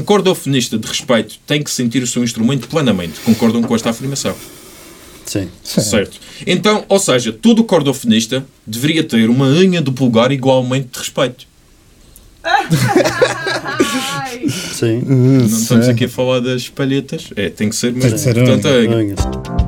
Um cordofonista de respeito tem que sentir o seu instrumento plenamente. Concordam com esta afirmação? Sim. Certo. Então, ou seja, todo cordofonista deveria ter uma unha do pulgar igualmente de respeito. Sim. Não estamos aqui a falar das palhetas. É, tem que ser mesmo. que ser Portanto, a unha.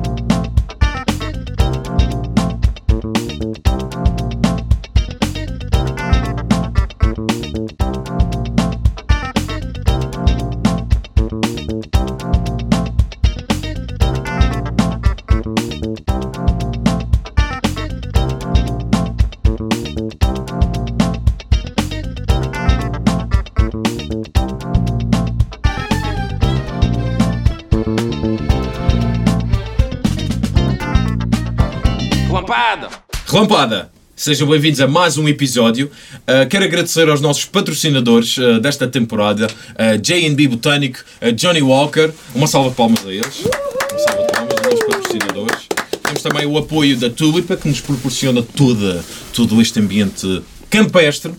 Relampada! Sejam bem-vindos a mais um episódio. Uh, quero agradecer aos nossos patrocinadores uh, desta temporada, uh, J&B Botânico, uh, Johnny Walker. Uma salva de palmas a eles. Uma salva de palmas aos nossos patrocinadores. Temos também o apoio da Tulipa, que nos proporciona toda, todo este ambiente campestre.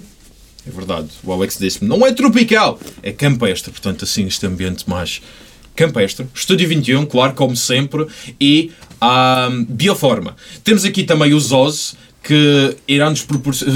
É verdade, o Alex disse-me, não é tropical, é campestre. Portanto, assim, este ambiente mais campestre. Estúdio 21, claro, como sempre. E a Bioforma. Temos aqui também o Zoz, que irá, nos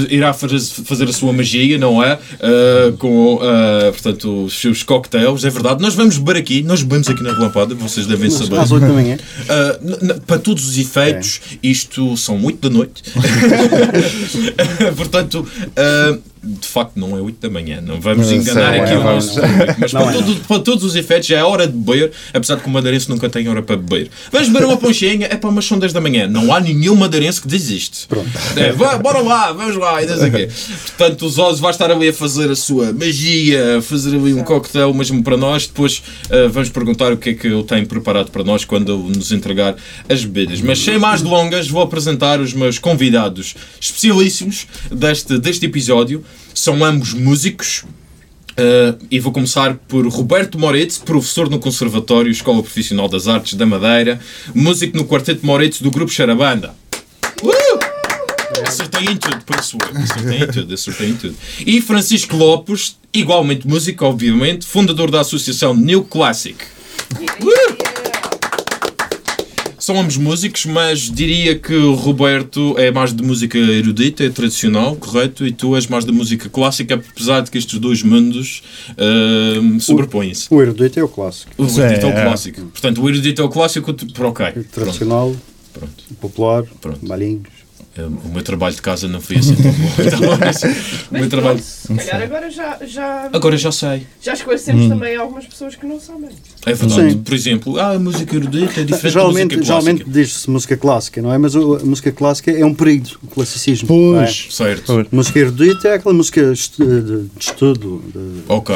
irá fazer, a sua magia, não é? Ah, com, ah, portanto, os seus cocktails. É verdade, nós vamos beber aqui, nós bebemos aqui na Relampada, vocês devem saber. às 8 da manhã. Uh, n- para todos os efeitos, isto são 8 da noite. Portanto, uh, de facto, não é 8 da manhã. Não vamos Não enganar sei, aqui é, o nosso público. Mas para, é, todo- para todos os efeitos, já é hora de beber. Apesar de que o madeirense nunca tem hora para beber. Vamos beber uma ponchinha. É para umas são 10 da manhã. Não há nenhum madeirense que desiste. Pronto. É, vá, bora lá, vamos lá. E não sei o quê. Portanto, o Zoz vai estar ali a fazer a sua magia, a fazer ali um coquetel mesmo para nós. Depois uh, vamos perguntar o que é que ele tem preparado para nós quando ele nos entregar as bebidas. Mas sem mais delongas, vou apresentar os meus convidados especialíssimos deste, deste episódio. São ambos músicos. Uh, e vou começar por Roberto Moretti, professor no Conservatório Escola Profissional das Artes da Madeira, músico no Quarteto Moretti do Grupo Charabanda. Uh! Acertei em tudo, isso eu. Acertei em tudo, acertei em tudo. E Francisco Lopes, igualmente músico, obviamente, fundador da Associação New Classic. São ambos músicos, mas diria que o Roberto é mais de música erudita, é tradicional, correto? E tu és mais de música clássica, apesar de que estes dois mundos ahm, sobrepõem-se. O erudito é o clássico. O erudito é o é. clássico. Portanto, o erudito é o clássico, por ok. O Pronto, tradicional, pronto. o popular, Pronto. malinhos. Um, O meu trabalho de casa não foi assim tão bom. Então, mas o meu trabalho. pronto, se calhar agora já, já, Agora já sei. já esclarecemos também algumas pessoas que não sabem. É verdade. Sim. Por exemplo, ah, a música erudita é diferente da Geralmente, música geralmente clássica. diz-se música clássica, não é? Mas a música clássica é um período, o classicismo. é? Pois. Certo. Pois. Música erudita é aquela música de, estudo. de- Ok.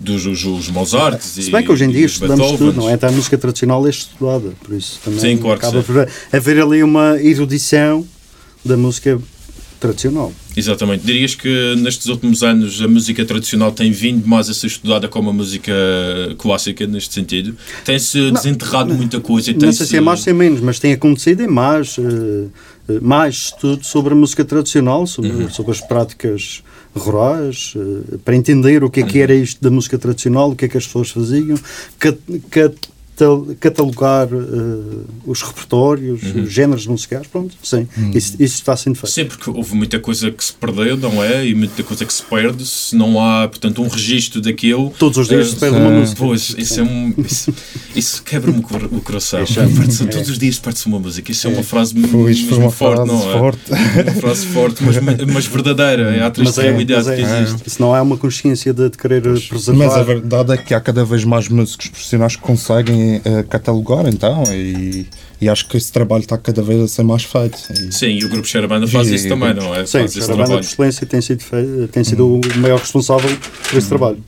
Dos os, os Mozarts e Se bem que hoje em dia os estudamos tudo, não é? Então a música tradicional é estudada, por isso também Sim, claro que acaba por haver ali uma erudição da música tradicional. Exatamente. Dirias que nestes últimos anos a música tradicional tem vindo mais a ser estudada como a música clássica, neste sentido? Tem-se desenterrado muita coisa Não sei se é mais ou se é menos, mas tem acontecido em mais, eh, mais estudo sobre a música tradicional, sobre, Uhum. sobre as práticas rurais, eh, para entender o que é Uhum. que era isto da música tradicional, o que é que as pessoas faziam, cat- catal- catalogar eh, os repertórios, Uhum. os géneros musicais, pronto, sim, isso, isso está sendo feito. Sim, porque houve muita coisa que se perdeu, não é? E muita coisa que se perde se não há, portanto, um registro daquilo. Todos os dias Eh, se perde uma sim. música. Pois, isso é um. Isso, isso quebra-me o cor- o coração. É. Perde-se- Todos os dias perde-se uma música. Isso é uma frase Pois, mesmo foi uma forte, frase não é? forte. Uma frase forte, mas, mas verdadeira. É a triste Mas é, mas que é, existe. se não há uma consciência de, de querer preservar. Mas a verdade é que há cada vez mais músicos profissionais que conseguem eh, catalogar, então, e, e acho que esse trabalho está cada vez a ser mais feito. E- Sim, e o grupo Xerabanda faz Sim, isso também, não é? Sim, faz esse a banda trabalho. de excelência tem sido, fe- tem sido o maior responsável por esse trabalho.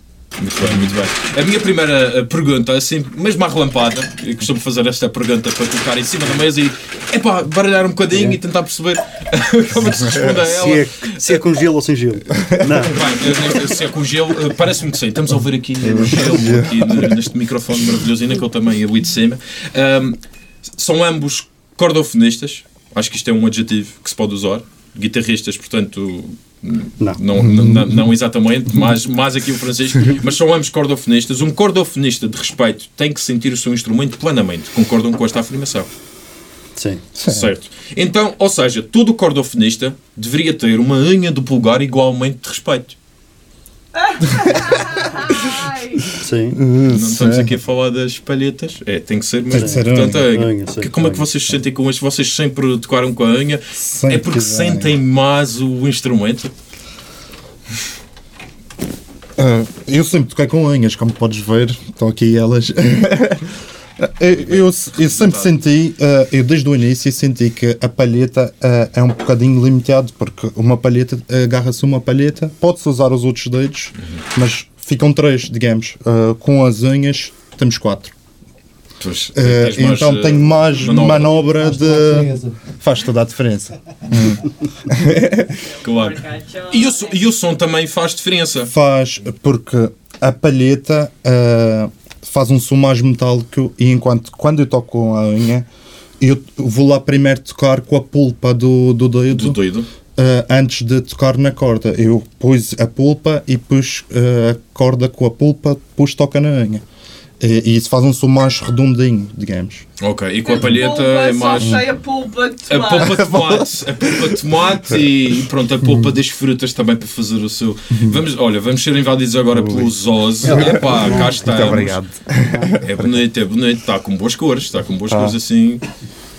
Muito bem, muito bem. A minha primeira eh, pergunta, assim, mesmo à relampada, eu costumo fazer esta pergunta para colocar em cima da mesa e epá, baralhar um bocadinho e tentar perceber como é que se responde a ela. Se é, se é com gelo ou sem gelo. Não. Bem, eh, se é com gelo, eh, parece-me que sim. Estamos a ouvir aqui o gelo aqui neste microfone maravilhoso e naquele também ali de cima. Ahm, são ambos cordofonistas. Acho que isto é um adjetivo que se pode usar. Guitarristas, portanto, Não. Não, não, não, exatamente, mas, mas aqui o Francisco. Mas são ambos cordofonistas. Um cordofonista de respeito tem que sentir o seu instrumento plenamente. Concordam com esta afirmação? Sim. Certo. Então, ou seja, todo cordofonista deveria ter uma unha do pulgar igualmente de respeito. Sim. Não estamos aqui a falar das palhetas. É, tem que ser mesmo. que ser Portanto, unha. a unha. Unha, sim, Que- Como é que vocês se sentem com isto? Vocês sempre tocaram com a unha? Sempre é porque sentem mais o instrumento? Ah, eu sempre toquei com unhas, como podes ver, estão aqui elas. eu, eu- eu sempre senti, ah, eu desde o início senti que a palheta ah, é um bocadinho limitado, porque uma palheta, agarra-se uma palheta, pode-se usar os outros dedos, mas ficam três, digamos. Ah, com as unhas temos quatro. Pois, Ah, tens mais, então eh, tenho mais manobra. manobra, de. Faz toda a diferença. Claro. E o, som- e o som também faz diferença. Faz, porque a palheta ah, faz um som mais metálico e enquanto quando eu toco com a unha, eu vou lá primeiro tocar com a pulpa do, do dedo Do doido. Ah, antes de tocar na corda. Eu pus a pulpa e pus ah, a corda com a pulpa, depois toca na unha. E, e isso faz um som mais redondinho, digamos. Ok. E com a palheta pulpa, é só mais. sei a pulpa de A tomate. polpa de tomate, a polpa de tomate e pronto, a polpa das frutas também para fazer o seu. Vamos, olha, vamos ser invadidos agora pelos Oz. Epá, cá estamos. É bonito, é bonito, está com boas cores, está com boas cores assim.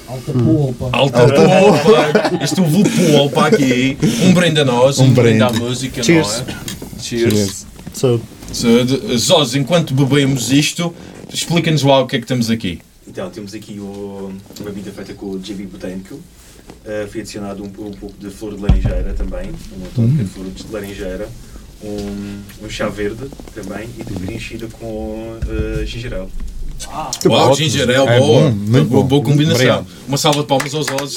Alta polpa. Alta polpa! Isto houve polpa aqui. Um brinde a nós, um, Um brinde à música, Cheers. não é? Cheers. So, So, de- Zós, enquanto bebemos isto, explica-nos lá o que é que temos aqui. Então, temos aqui o, uma bebida feita com o JB Botânico. Uh, foi adicionado um, um pouco de flor de laranjeira também, uma tónica de flor de laranjeira, um, um chá verde também e preenchida com uh, ginger ale. Uau, ginger ale, É boa, bom, boa, boa combinação. Obrigado. Uma salva de palmas aos Oz.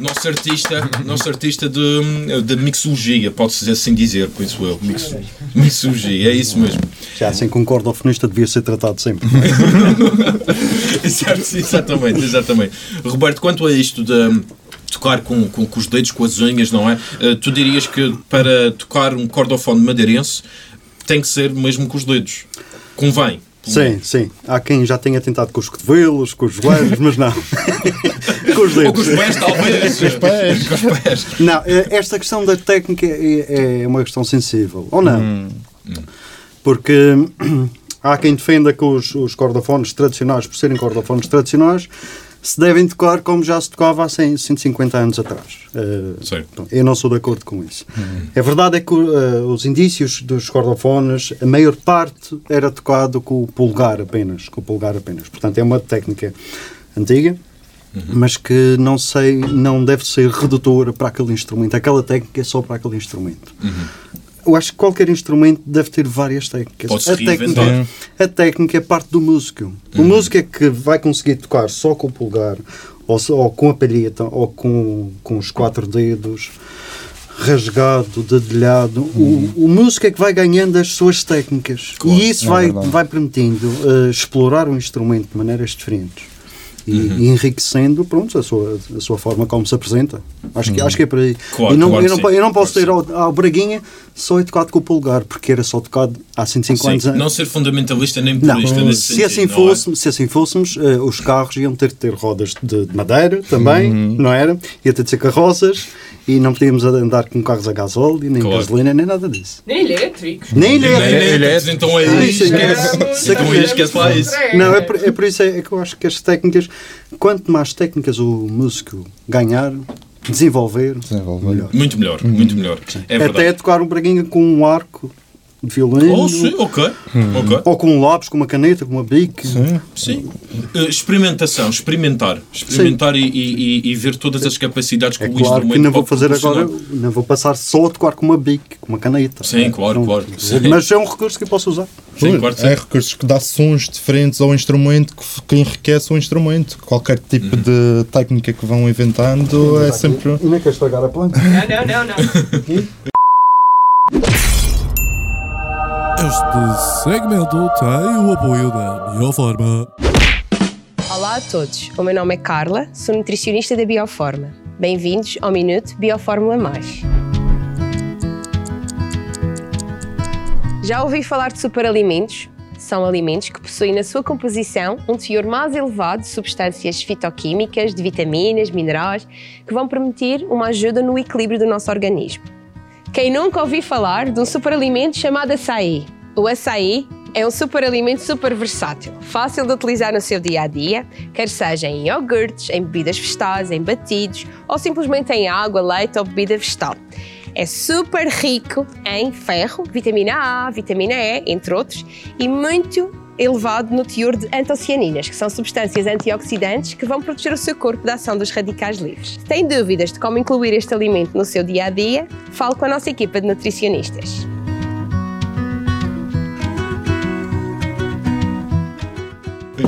Nosso artista, nosso artista de, de mixologia, pode-se assim dizer, penso eu. Mix, mixologia, é isso mesmo. já assim que um cordofonista devia ser tratado sempre. Exatamente, exatamente. Roberto, quanto a isto de tocar com, com, com os dedos, com as unhas, não é? Eh, Tu dirias que para tocar um cordofone madeirense tem que ser mesmo com os dedos. Convém. Sim, sim. Há quem já tenha tentado com os cotovelos, com os joelhos, mas não. com os Ou com os dedos. pés, talvez. Com os pés. Com os pés. Não, eh, esta questão da técnica é, é uma questão sensível. Ou não? Porque há quem defenda que os, os cordofones tradicionais, por serem cordofones tradicionais, se devem tocar como já se tocava há 100, 150 anos atrás. Bom, Eu não sou de acordo com isso. A verdade é que uh, os indícios dos cordofones, a maior parte era tocado com o polegar apenas, com o polegar apenas. Portanto, é uma técnica antiga, mas que não sei, não deve ser redutora para aquele instrumento. Aquela técnica é só para aquele instrumento. Eu acho que qualquer instrumento deve ter várias técnicas. A, técnica, a técnica é parte do músico. O músico é que vai conseguir tocar só com o polegar, ou, só- ou com a palheta, ou com, com os quatro dedos, rasgado, dedilhado. O, o músico é que vai ganhando as suas técnicas. Claro, e isso é vai, verdade. vai permitindo eh, explorar o instrumento de maneiras diferentes. E, Uhum. e enriquecendo pronto, a, sua, a sua forma como se apresenta. Acho, que, acho que é por aí. Uhum. Claro, e não, claro eu, não, eu não posso claro ter ao, ao Braguinha só é tocado com o polegar, porque era só tocado há 105 anos. Sim, não ser fundamentalista nem Não, purista nesse se, sentido, assim não é? fosse, se assim fôssemos, eh, os carros iam ter de ter rodas de, de madeira também, não era? Ia ter de ser carroças e não podíamos andar com carros a gasóleo, nem Claro. gasolina, nem nada disso. Nem elétricos. Nem Nem elétrico. elétricos, então aí Ah, isso é- esquece. Então aí esquece lá isso. Não, é por, é por isso é, que eu acho que as técnicas, quanto mais técnicas o músico ganhar, desenvolver, Desenvolver. melhor. Muito melhor, muito melhor. É Até tocar um braguinha com um arco violino, Oh, sim, ok. ok. ou com um lápis, com uma caneta, com uma bique. Sim. Eh, experimentação, experimentar. Experimentar e, e- e- e ver todas as capacidades que É o claro instrumento que não vou fazer agora, não vou passar só a tocar com uma bique, com uma caneta. Sim, claro, Não- claro. Sim. Mas é um recurso que eu posso usar. Sim, claro que é sim. recursos que dá sons diferentes ao instrumento que, que enriquece o instrumento. Qualquer tipo Uhum. de técnica que vão inventando é sempre. E nem quer estragar a planta. Não, não, não, não. Este segmento tem o apoio da Bioforma. Olá a todos, o meu nome é Carla, sou nutricionista da Bioforma. Bem-vindos ao Minuto Biofórmula Mais. Já ouvi falar de superalimentos? São alimentos que possuem na sua composição um teor mais elevado de substâncias fitoquímicas, de vitaminas, minerais, que vão permitir uma ajuda no equilíbrio do nosso organismo. Quem nunca ouviu falar de um superalimento chamado açaí? O açaí é um superalimento super versátil, fácil de utilizar no seu dia a dia, quer seja em iogurtes, em bebidas vegetais, em batidos ou simplesmente em água, leite ou bebida vegetal. É super rico em ferro, vitamina A, vitamina E, entre outros, e muito elevado no teor de antocianinas, que são substâncias antioxidantes que vão proteger o seu corpo da ação dos radicais livres. Tem dúvidas de como incluir este alimento no seu dia a dia, fale com a nossa equipa de nutricionistas.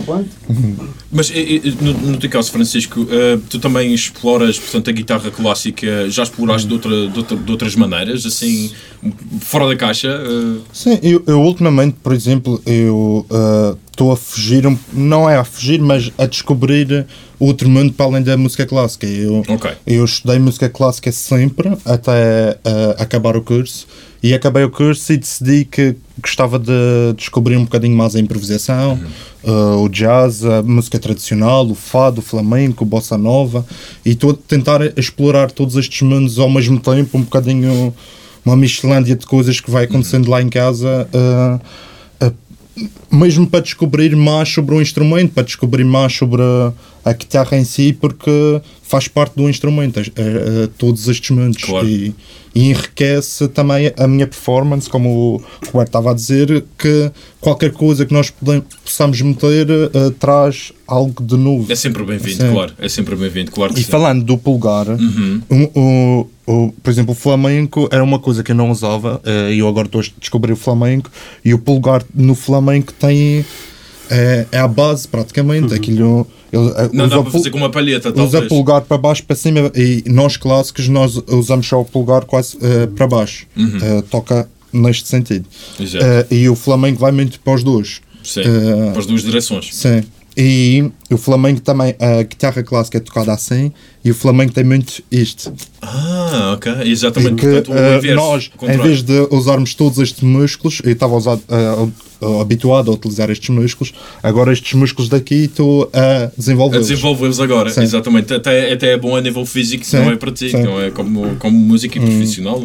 Mas e- e, no, no teu caso, Francisco, eh, tu também exploras portanto, a guitarra clássica, já exploraste de, outra- de outra- de outras maneiras, assim, fora da caixa? eh? Sim, eu, eu ultimamente, por exemplo, eu estou a fugir, não é a fugir, mas a descobrir outro mundo para além da música clássica. Eu, Ok. eu estudei música clássica sempre, até eh, acabar o curso, e acabei o curso e decidi que gostava de descobrir um bocadinho mais a improvisação, eh, o jazz, a música tradicional, o fado, o flamenco, o bossa nova, e estou a tentar explorar todos estes mundos ao mesmo tempo, um bocadinho uma miscelândia de coisas que vai acontecendo lá em casa, eh, mesmo para descobrir mais sobre o instrumento, para descobrir mais sobre a, a guitarra em si, porque faz parte do instrumento, eh, eh, todos estes mundos. Claro. E, e enriquece também a minha performance, como o Roberto estava a dizer, que qualquer coisa que nós podem- possamos meter eh, traz algo de novo. É sempre bem-vindo, Sim. claro. É sempre bem-vindo, claro E sim. falando do pulgar, Uhum. um- o, o- por exemplo, o flamenco era uma coisa que eu não usava eh, e eu agora estou a descobrir o flamenco e o pulgar no flamenco tem é, é a base praticamente aquilo ele, eh, Não usa dá o para fazer com uma palheta, usa talvez. pulgar para baixo para cima e nós clássicos nós usamos só o pulgar quase eh, para baixo Eh, toca neste sentido Uhum. Eh, e o flamenco vai muito para os dois Sim, para as duas direções. Sim. E o flamenco também, a guitarra clássica é tocada assim e o flamenco tem muito isto. Ah, ok. Exatamente. que Portanto, o inverso. nós, em vez de usarmos todos estes músculos, eu estava a usar, eh, habituado a utilizar estes músculos, agora estes músculos daqui estou a A desenvolvê-los. desenvolvê-los agora, Sim. exatamente. Até, até é bom a nível físico, Sim, não é para ti, sim. Hum. não é como, como músico e profissional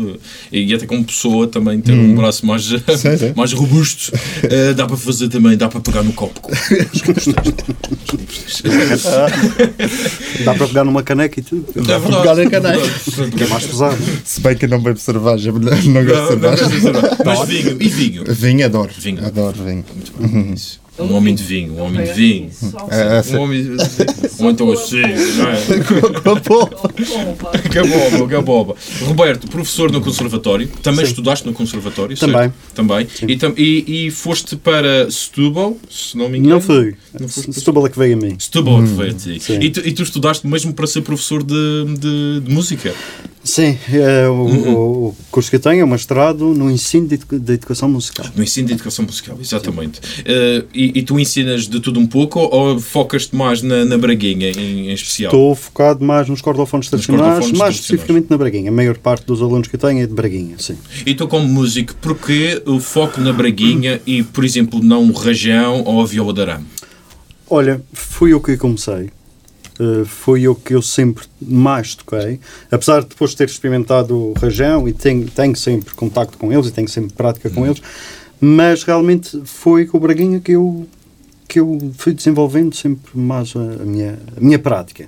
eh, e até como pessoa também ter um braço mais, sim. mais robusto. Eh, dá para fazer também, dá para pegar no copo. com- Dá para pegar numa caneca e tudo. É para verdade. pegar na caneca. É mais pesado. Se bem que não bebo cerveja, não gosto de Não, não cerveja. gosto de cerveja. Mas vinho, e vinho? Vinho, adoro. Vinho. Adoro vinho. Isso. Um homem de vinho, um homem de vinho. É, é, Um homem de Ou então assim, não é? Pomba. Que boba, que boba. Roberto, professor no conservatório, também estudaste no conservatório, certo? Também. Também. E, tam- e, e foste para Setúbal, se não me engano? Não fui. Não foste Setúbal é que veio a mim. Setúbal que veio a ti. Sim. E tu, e tu estudaste mesmo para ser professor de, de, de música? Sim, é, o, o- o curso que eu tenho é mestrado no ensino de, de educação musical. No ensino de educação musical, exatamente. Eh, e, e tu ensinas de tudo um pouco ou, focas-te mais na, na Braguinha em, em especial? Estou focado mais nos cordofones tradicionais, mais especificamente na Braguinha. A maior parte dos alunos que eu tenho é de Braguinha, sim. E tu como músico, porquê o foco na Braguinha e, por exemplo, não o rajão ou a viola de arame? Olha, fui eu que comecei. Uh, foi o que eu sempre mais toquei. Apesar de depois ter experimentado o rajão e tenho, tenho sempre contacto com eles e tenho sempre prática com eles, mas realmente foi com o Braguinha que eu, que eu fui desenvolvendo sempre mais a, a minha, a minha prática.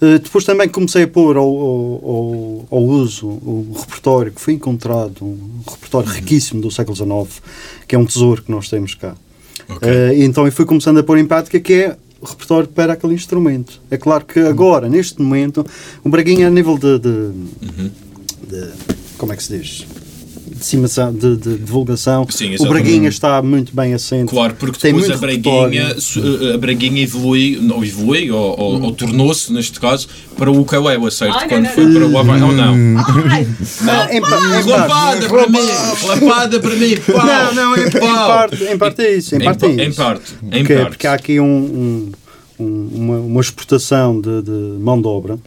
Uh, depois também comecei a pôr ao, ao, ao- uso o repertório que foi encontrado, um repertório riquíssimo do século XIX, que é um tesouro que nós temos cá. Ok. Eh, e então eu fui começando a pôr em prática que é repertório para aquele instrumento. É claro que agora, neste momento, o Braguinha a nível de, de, Uhum. de- como é que se diz? Disseminação, de, de divulgação. Sim, o. Braguinha está muito bem assente. Claro, porque Tem depois muito a Braguinha, repertório. su- a Braguinha evolui, não evolui, ou, ou- ou tornou-se, neste caso, para o ukulele, certo? Ai, não, Quando não, foi não. para o Havaí, ou não? Ai, em, pa- em parte, Lapada para mim! Lapada para mim! Pau! não, não, em, em parte, em parte é isso. Em, Em parte pa- é em isso. parte, em porque, parte. porque há aqui um, um- um- uma, uma exportação de, de mão de obra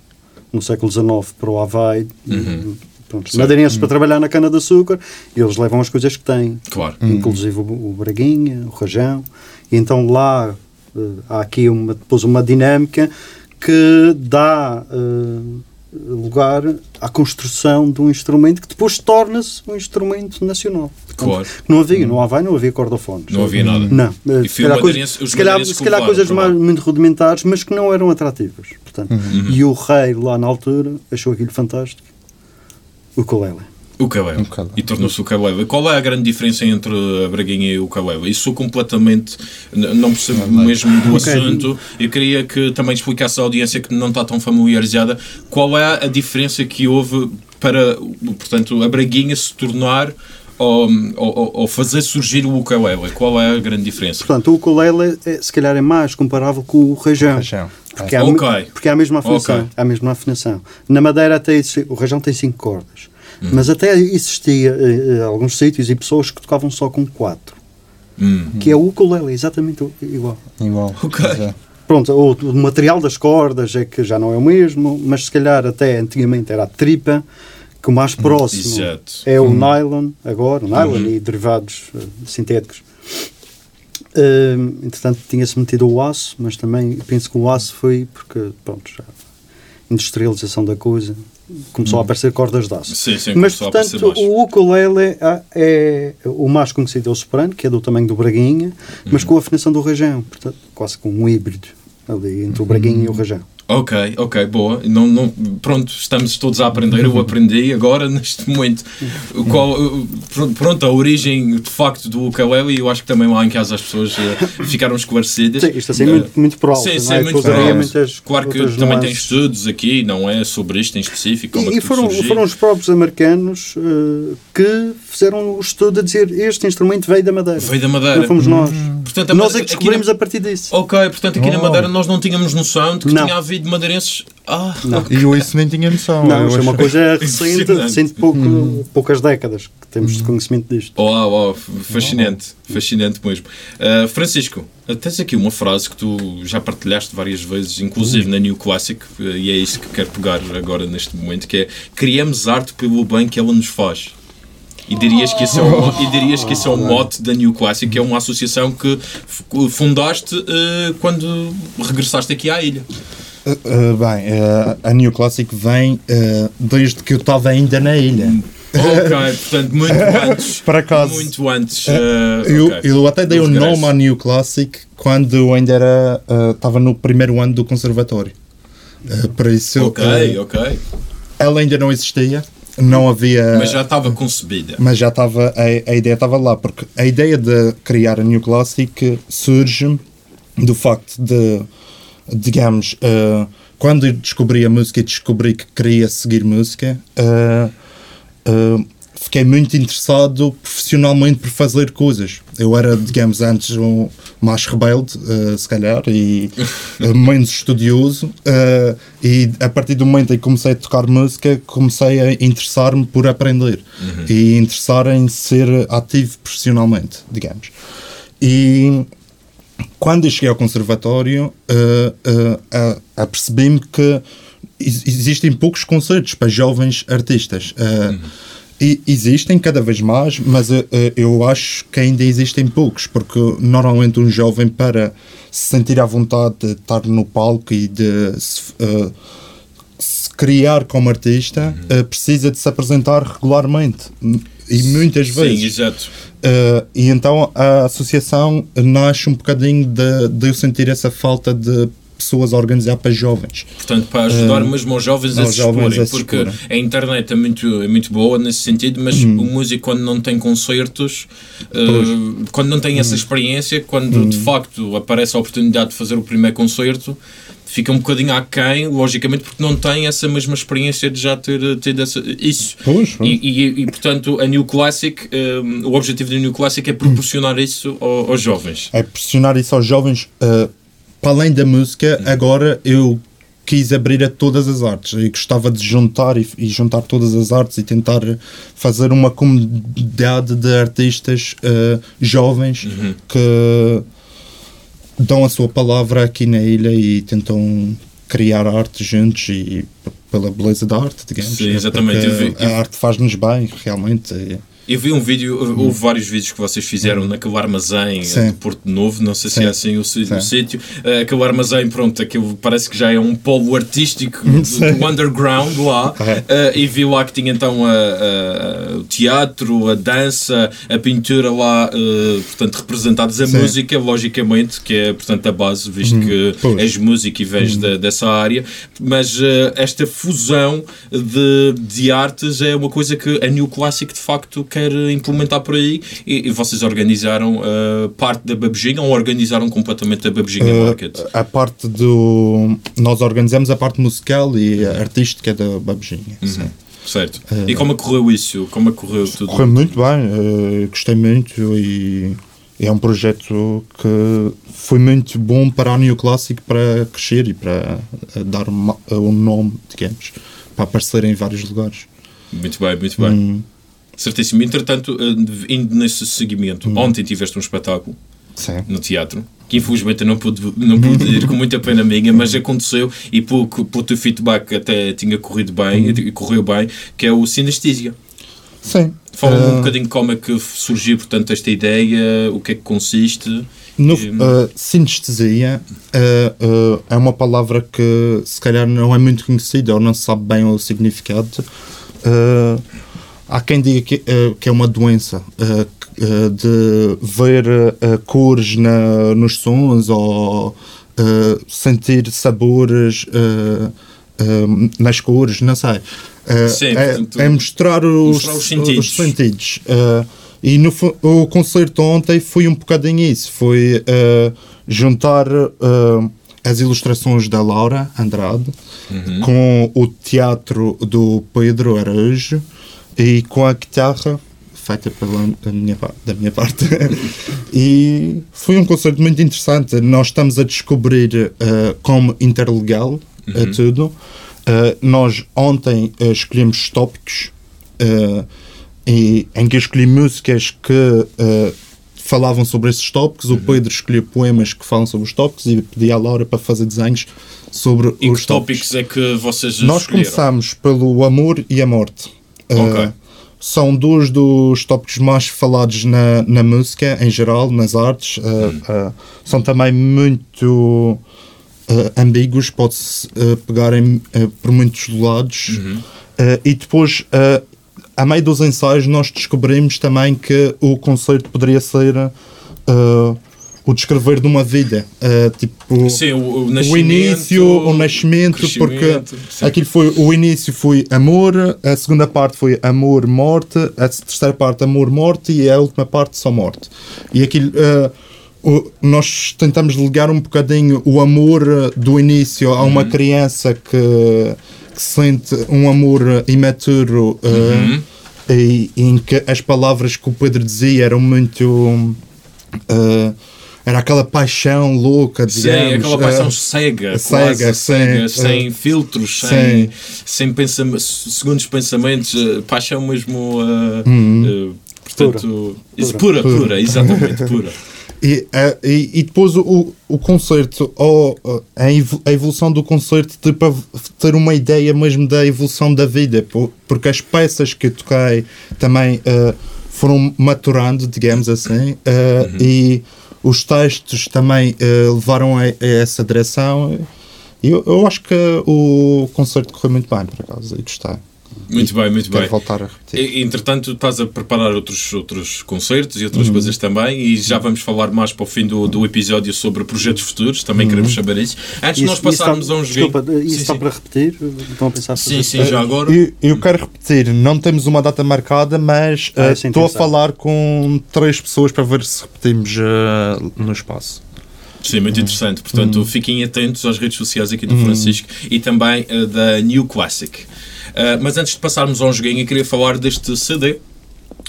no século XIX para o Havaí. Uhum. Pronto, pronto, madeirenses para trabalhar na cana-de-açúcar eles levam as coisas que têm, Claro. inclusive o, o Braguinha, o Rajão, e então lá eh, há aqui uma, depois uma dinâmica que dá eh, lugar à construção de um instrumento que depois torna-se um instrumento nacional. Claro. Não havia, no Havaí não havia cordofones. Não havia nada. Não. eh, E se foi o calhar, coisa- se calhar, se calhar coisas mais, muito rudimentares, mas que não eram atrativas. Portanto. E o rei, lá na altura, achou aquilo fantástico. O ukulele. O Caleb. Caleb. E tornou-se o Caleb. Qual é a grande diferença entre a Braguinha e o Caleb? Isso completamente. Não percebo mesmo do Ok. assunto. Eu queria que também explicasse à audiência que não está tão familiarizada qual é a diferença que houve para, portanto, a Braguinha se tornar ou, ou, ou fazer surgir o ukulele. Qual é a grande diferença? Portanto, o ukulele é, se calhar é mais comparável com o rajão. Rajão. Porque, é a, Ok. me- porque é a mesma afinação. Ok. é a mesma afinação. Na madeira até existe- o rajão tem cinco cordas. Hum. Mas até existia eh, eh, alguns sítios e pessoas que tocavam só com quatro. Hum. Que é o ukulele, exatamente o- igual. Igual. Ok. É. Pronto, o, o material das cordas é que já não é o mesmo, mas se calhar até antigamente era a tripa, que o mais próximo Exato. é o nylon, agora, o nylon e derivados eh, sintéticos. Hum, entretanto, tinha-se metido o aço, mas também penso que o aço foi porque, pronto, já industrialização da coisa começou a aparecer cordas de aço. Sim, sim, mas, portanto, o ukulele é, é o mais conhecido é o soprano, que é do tamanho do braguinha, mas Uhum. com a afinação do rajão, portanto, quase com um híbrido ali entre o braguinha e o rajão. Ok, ok, boa. Não, não, pronto, estamos todos a aprender. Eu aprendi agora, neste momento, qual, uh, pr- pronto, a origem de facto do ukulele. E eu acho que também lá em casa as pessoas uh, ficaram esclarecidas. Sim, isto assim Uh, muito, muito por alto, Sim, sim, é? muito provável. muitas Claro que também tem estudos aqui, não é sobre isto em específico. como é E, e foram, foram os próprios americanos eh, que fizeram o estudo a dizer este instrumento veio da Madeira. Veio da Madeira. Não fomos nós. Portanto, a nós é que aqui descobrimos na- a partir disso. Ok, portanto aqui na Oh. Madeira nós não tínhamos noção de que Não. tinha havido madeirenses. Ah, E eu isso nem tinha noção. Não, Eu isto é uma coisa recente, recente pouco, poucas décadas que temos de conhecimento disto. Uau, uau, fascinante, fascinante mesmo. Uh, Francisco, tens aqui uma frase que tu já partilhaste várias vezes, inclusive na New Classic, uh, e é isso que quero pegar agora neste momento, que é criamos arte pelo bem que ela nos faz. E dirias que esse é o, e dirias que esse é o mote da New Classic, que é uma associação que fundaste uh, quando regressaste aqui à ilha. Uh, uh, bem, uh, a New Classic vem desde que eu estava ainda na ilha. Ok, portanto, muito antes. Por acaso. Muito antes. Eu, ok, eu até dei o regresso. nome à New Classic quando eu ainda era estava no primeiro ano do conservatório. Uh, por isso, Ok, uh, ok. ela ainda não existia, não havia. Mas já estava concebida. mas já estava a, a ideia estava lá porque a ideia de criar a New Classic surge do facto de digamos eh, quando eu descobri a música e descobri que queria seguir música eh, eh, fiquei muito interessado profissionalmente por fazer coisas. Eu era digamos antes um mais rebelde eh, se calhar e menos estudioso eh, e a partir do momento em que comecei a tocar música comecei a interessar-me por aprender e interessar em ser ativo profissionalmente digamos. E quando eu cheguei ao conservatório, uh, uh, uh, apercebi-me que ex- existem poucos concertos para jovens artistas. Uh, e existem cada vez mais, mas uh, eu acho que ainda existem poucos, porque normalmente um jovem, para se sentir à vontade de estar no palco e de se, uh, se criar como artista, uh, precisa de se apresentar regularmente. E muitas vezes. Sim, exato. Uh, e então a associação nasce um bocadinho de, de eu sentir essa falta de pessoas a organizar para jovens. Portanto, para ajudar mesmo aos jovens a aos se jovens exporem, a se porque exporem. a internet é muito, é muito boa nesse sentido, mas o músico, quando não tem concertos, eh, quando não tem essa experiência, quando de facto aparece a oportunidade de fazer o primeiro concerto, fica um bocadinho aquém, logicamente, porque não tem essa mesma experiência de já ter tido essa, isso. Pois, pois. E, e- e, portanto, a New Classic, eh, o objetivo da New Classic é proporcionar isso ao- aos jovens. É pressionar isso aos jovens. uh, para além da música, agora eu quis abrir a todas as artes e gostava de juntar e, e juntar todas as artes e tentar fazer uma comunidade de artistas uh, jovens que dão a sua palavra aqui na ilha e tentam criar arte juntos e pela beleza da arte, digamos. Sim, exatamente. Porque Eu vi- a arte faz-nos bem, realmente. Eu vi um vídeo, houve vários vídeos que vocês fizeram naquele armazém Uhum. Sim. de Porto Novo, não sei se Sim. é assim o, o sítio. Eh, aquele armazém, pronto, aquilo parece que já é um polo artístico do, do underground lá. É. Eh, e vi lá que tinha então a- a- o teatro, a dança, a pintura lá, eh, portanto, representados a Sim. música, logicamente, que é, portanto, a base, visto que Uhum. Pois. Uhum. és músico e vens da- dessa área. Mas esta fusão de, de artes é uma coisa que a New Classic de facto quer implementar por aí e, e vocês organizaram eh, parte da Babujinha ou organizaram completamente a Babujinha Uh, Market? a parte do. Nós organizamos a parte musical e artística da Babujinha. Uhum. sim. Certo. E como é que correu isso? Como é que correu tudo? Correu muito bem, uh, gostei muito e é um projeto que foi muito bom para a New Classic para crescer e para uh, dar uh, um nome, digamos, para aparecer em vários lugares. Muito bem, muito bem. Hum. Certíssimo. Entretanto, eh, indo nesse seguimento, Hum. ontem tiveste um espetáculo Sim. no teatro, que infelizmente não pude, não pude ir com muita pena minha, mas aconteceu e pelo, pelo teu feedback até tinha corrido bem, e correu bem, que é o Sinestésia. Sim. Fala-me um Uh, bocadinho como é que surgiu, portanto, esta ideia, o que é que consiste. No, E- uh, sinestesia uh, uh, é uma palavra que se calhar não é muito conhecida ou não se sabe bem o significado. Há quem diga que, uh, que é uma doença uh, uh, de ver cores na, nos sons ou sentir sabores nas cores, não sei. Sim, é, portanto, é mostrar os, mostrar os sentidos. os sentidos. E no, o concerto ontem foi um bocadinho isso. Foi juntar as ilustrações da Laura Andrade Uhum. com o teatro do Pedro Araújo e com a guitarra feita pela minha, da minha parte. e foi um concerto muito interessante. Nós estamos a descobrir uh, como interlegal uh, tudo. Uh, nós ontem uh, escolhemos os tópicos e, em que eu escolhi músicas que falavam sobre esses tópicos. O Pedro escolheu poemas que falam sobre os tópicos e pedi à Laura para fazer desenhos sobre E os que tópicos é que vocês nós escolheram? começamos pelo amor e a morte. Ok. Uh, são dois dos tópicos mais falados na, na música, em geral, nas artes. Uh, uh, são também muito ambíguos, pode-se pegar em, por muitos lados. Uh, e depois, a meio dos ensaios, nós descobrimos também que o concerto poderia ser o descrever de uma vida. Uh, tipo, Sim, o, o o início, o nascimento, porque sim. aquilo foi o início foi amor, a segunda parte foi amor, morte, a terceira parte amor, morte e a última parte só morte. E aquilo eh, o- nós tentamos ligar um bocadinho o amor do início a Uhum. uma criança que, que sente um amor imaturo eh, Uhum. e, em que as palavras que o Pedro dizia eram muito eh, era aquela paixão louca, Sim, digamos. aquela paixão eh, cega, cega, sim, eh, sem filtros, sim. sem, sem pensam, segundo os pensamentos, eh, paixão mesmo, eh, Uhum. eh, portanto, isso, Pura. pura, pura, exatamente, pura. E, e, e depois o, o concerto, ou a evo- a evolução do concerto, tipo, a ter uma ideia mesmo da evolução da vida, po- porque as peças que eu toquei também eh, foram maturando, digamos assim, eh, e os textos também eh, levaram a, a essa direção. Eu, eu acho que o concerto correu muito bem, por acaso, e gostei. Muito bem, muito bem. voltar a repetir. E, entretanto, estás a preparar outros, outros concertos e Uhum. outras coisas também, e já vamos falar mais para o fim do, do episódio sobre projetos futuros, também queremos Uhum. saber isso. Antes de nós passarmos está- a um joguinho. Desculpa, isso Sim, está sim. para repetir? Estão a pensar Sim, sim, já agora. Eu, eu quero repetir, não temos uma data marcada, mas Ah, eh, é estou a interessante. falar com três pessoas para ver se repetimos eh, no espaço. Sim, muito interessante. Portanto, fiquem atentos às redes sociais aqui do Hum. Francisco e também eh, da New Classic. Eh, mas antes de passarmos a um joguinho, eu queria falar deste CD.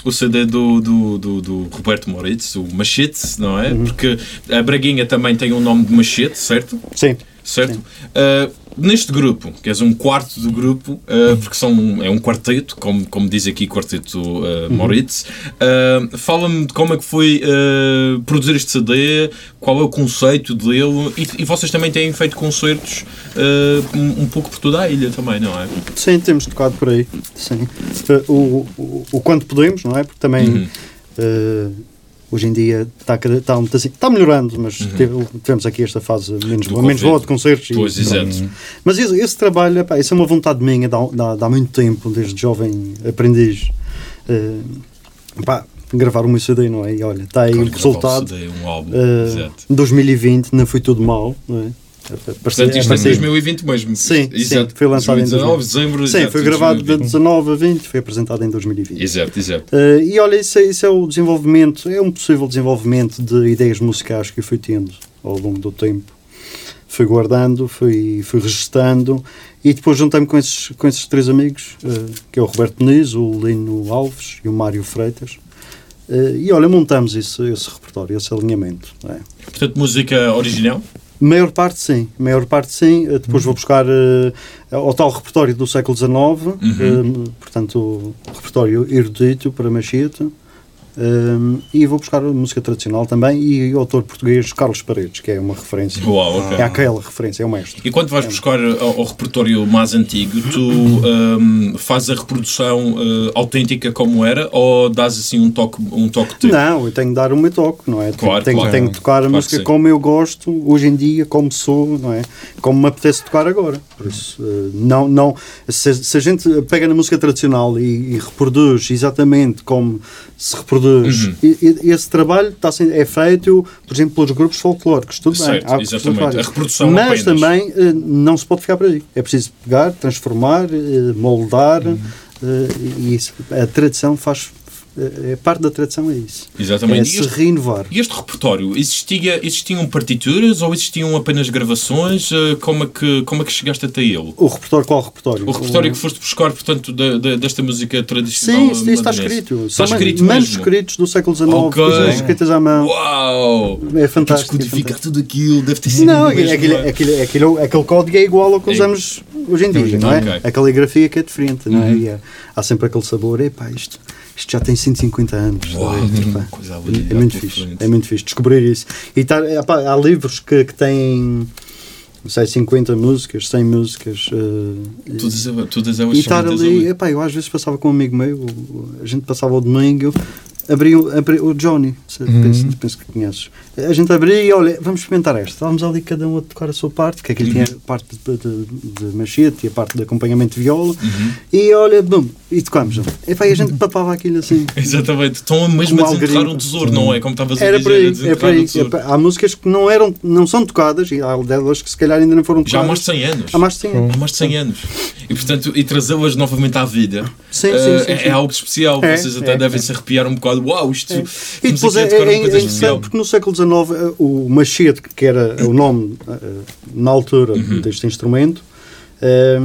O CD do, do, do, do Roberto Moritz, o Machete, não é? Porque a Braguinha também tem o nome de Machete, certo? Sim. certo? Uh, neste grupo, que és um quarto do grupo, uh, porque são, é um quarteto, como, como diz aqui quarteto uh, Moritz, uh, fala-me de como é que foi produzir este CD, qual é o conceito dele, e, e vocês também têm feito concertos um, um pouco por toda a ilha também, não é? Sim, temos tocado por aí. Sim. O, o, o quanto podemos, não é? Porque também Uhum. Eh, hoje em dia está, está, um bocadinho- está melhorando, mas teve- tivemos aqui esta fase menos, boa, menos boa de concertos. e Pois, pronto. exato. Mas esse, esse trabalho, epá, isso é uma vontade minha de há, muito tempo, desde jovem aprendiz. Eh, pá, gravar uma CD, não é? E olha, está aí Claro o resultado. CD, um álbum, Eh, exato. 2020 não foi tudo mal, não é? Portanto, isto é em apareceu- 2020 mesmo. Sim, exato. sim, foi lançado em 2019, 2020. dezembro. Sim, exato, foi gravado de 2020. 19 a 20, foi apresentado em 2020. Exato, exato. Eh, e olha, isso é, isso é o desenvolvimento, é um possível desenvolvimento de ideias musicais que eu fui tendo ao longo do tempo. Fui guardando, fui, fui registando e depois juntei-me com esses, com esses três amigos, eh, que é o Roberto Muniz, o Lino Alves e o Mário Freitas. Eh, e olha, montamos esse, esse repertório, esse alinhamento. é? Portanto, música original? Maior parte sim, maior parte sim. Eh, Depois vou buscar ao tal repertório do século XIX, eh, portanto, o repertório erudito para machete. Eh, e vou buscar música tradicional também e o autor português Carlos Paredes, que é uma referência. Uau, ok. É aquela referência, é o mestre. E quando vais buscar ao, ao repertório mais antigo, tu hum, fazes a reprodução uh, autêntica como era ou dás assim um toque, um toque teu? Não, eu tenho de dar o meu toque, não é? Tenho- Claro, tenho, claro. tenho de tocar a Claro música como eu gosto, hoje em dia, como sou, não é? Como me apetece tocar agora. Por isso, eh, não, não, se, se a gente pega na música tradicional e, e reproduz exatamente como se reproduz, Uhum. e, e- esse trabalho está sendo, é feito, por exemplo, pelos grupos folclóricos, tudo Certo, bem. exatamente. A reprodução Mas apenas. também eh, não se pode ficar por aí. É preciso pegar, transformar, eh, moldar, Uhum. eh, e isso, a tradição faz. É parte da tradição, é isso. Exatamente. É E se este, renovar. e este repertório, existia, existiam partituras ou existiam apenas gravações? Uh, como, é que, como é que chegaste até ele? O repertório, qual repertório? O repertório que foste buscar, portanto, da- da- desta música tradicional? Sim, isso, isso está escrito. Está São escrito man- mesmo? manuscritos do século XIX, Ok. coisas escritas à mão. Uau! É fantástico. é Descodificar fantástico. tudo aquilo, deve ter sido Não, mesmo, aquele, aquele, não é? aquele, aquele, aquele código é igual ao que É. usamos hoje em dia, não é? Ok. Uhum. A caligrafia que é diferente, não é? E há, há sempre aquele sabor, epá, isto, isto já tem 150 anos. Uau? Epá, coisa ali, é muito fixe, é muito fixe descobrir isso. E tá, epá, há livros que, que têm, não sei, 50 músicas, 100 músicas. eh, Todas, todas elas e são estar ali, epá, eu às vezes passava com um amigo meu, a gente passava o domingo, abria, o- abria o Johnny, se- penso, penso que conheces. A gente abria e olha, vamos experimentar esta. Estávamos ali cada um a tocar a sua parte, que aquilo tinha a parte de, de, de machete e a parte de acompanhamento de viola, e olha, bum, e tocámos. Epá, e a gente papava aquilo assim. Exatamente, estão mesmo Como a desenterrar um tesouro, não é? Como estavas a Era dizer, por a aí, é um aí. tesouro. Epá, Há músicas que não, eram, não são tocadas, e há delas que se calhar ainda não foram Já há tocadas. mais de 100 anos. Há mais de 100 anos. Há mais de 100 anos. E, portanto, e trazê-las novamente à vida Sim, eh, sim, sim, é, sim. é algo especial. É, Vocês até é, devem é. se arrepiar um bocado. Uau, isto. E depois é, é, é especial. interessante porque no século XIX eh, o machete, que era o nome eh, na altura Uhum. deste instrumento, eh,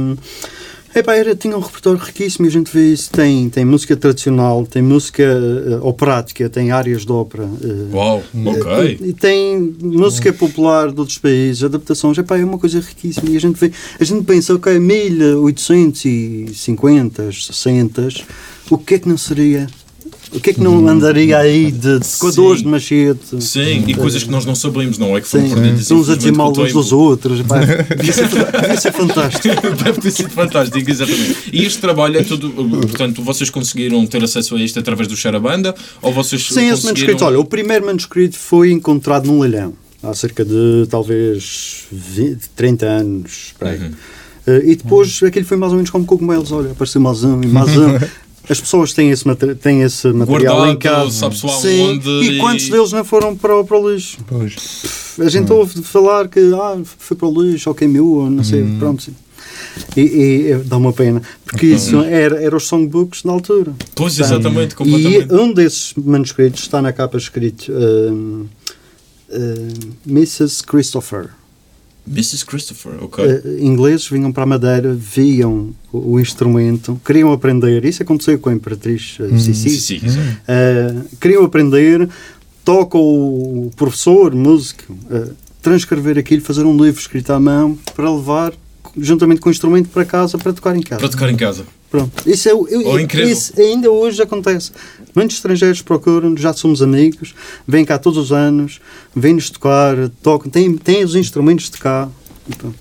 epá, era, tinha um repertório riquíssimo e a gente vê isso. Tem, tem música tradicional, tem música eh, operática, tem áreas de ópera. eh, Uau, ok. e, e tem música popular de outros países, adaptações, epá, é uma coisa riquíssima. E a gente vê, a gente pensa, ok, 1850, 60, o que é que não seria? O que é que não andaria aí de tocadores Sim. de machete? Sim, e coisas que nós não sabemos, não é? Que foram perdidas. uns a o uns dos outros. epá, devia, ser, ser fantástico. Deve ter sido fantástico, exatamente. E este trabalho é tudo. Portanto, vocês conseguiram ter acesso a isto através do Charabanda? Ou vocês Sim, esse conseguiram... manuscrito, olha, o primeiro manuscrito foi encontrado num leilão, há cerca de talvez 20, 30 anos. aí. Uhum. Eh, e depois aquilo foi mais ou menos como cogumelos, olha, apareceu mais um e mais um. As pessoas têm esse, têm esse material Guardado, em casa. Sim, E e- quantos deles não foram para, o- para o lixo? Pois. A gente ouve falar que ah, foi para o lixo, ou queimou, ou não sei, pronto. sim. E, e, dá uma pena, porque isso era, era os songbooks na altura. Pois, Tá. exatamente, E completamente. um desses manuscritos está na capa escrito um, um, Mrs. Christopher. Mrs. Christopher, ok. Uh, ingleses vinham para a Madeira, viam o, o instrumento, queriam aprender. Isso aconteceu com a Imperatriz uh, Sissi. Exato. Uh, queriam aprender, toca o professor, músico, uh, transcrever aquilo, fazer um livro escrito à mão para levar juntamente com o instrumento para casa para tocar em casa. Para tocar em casa. Pronto. Isso, é, o- eu, Oh, incrível. isso ainda hoje acontece. Muitos estrangeiros procuram, já somos amigos, vêm cá todos os anos, vêm-nos tocar, tocam, têm, têm os instrumentos de cá. E pronto.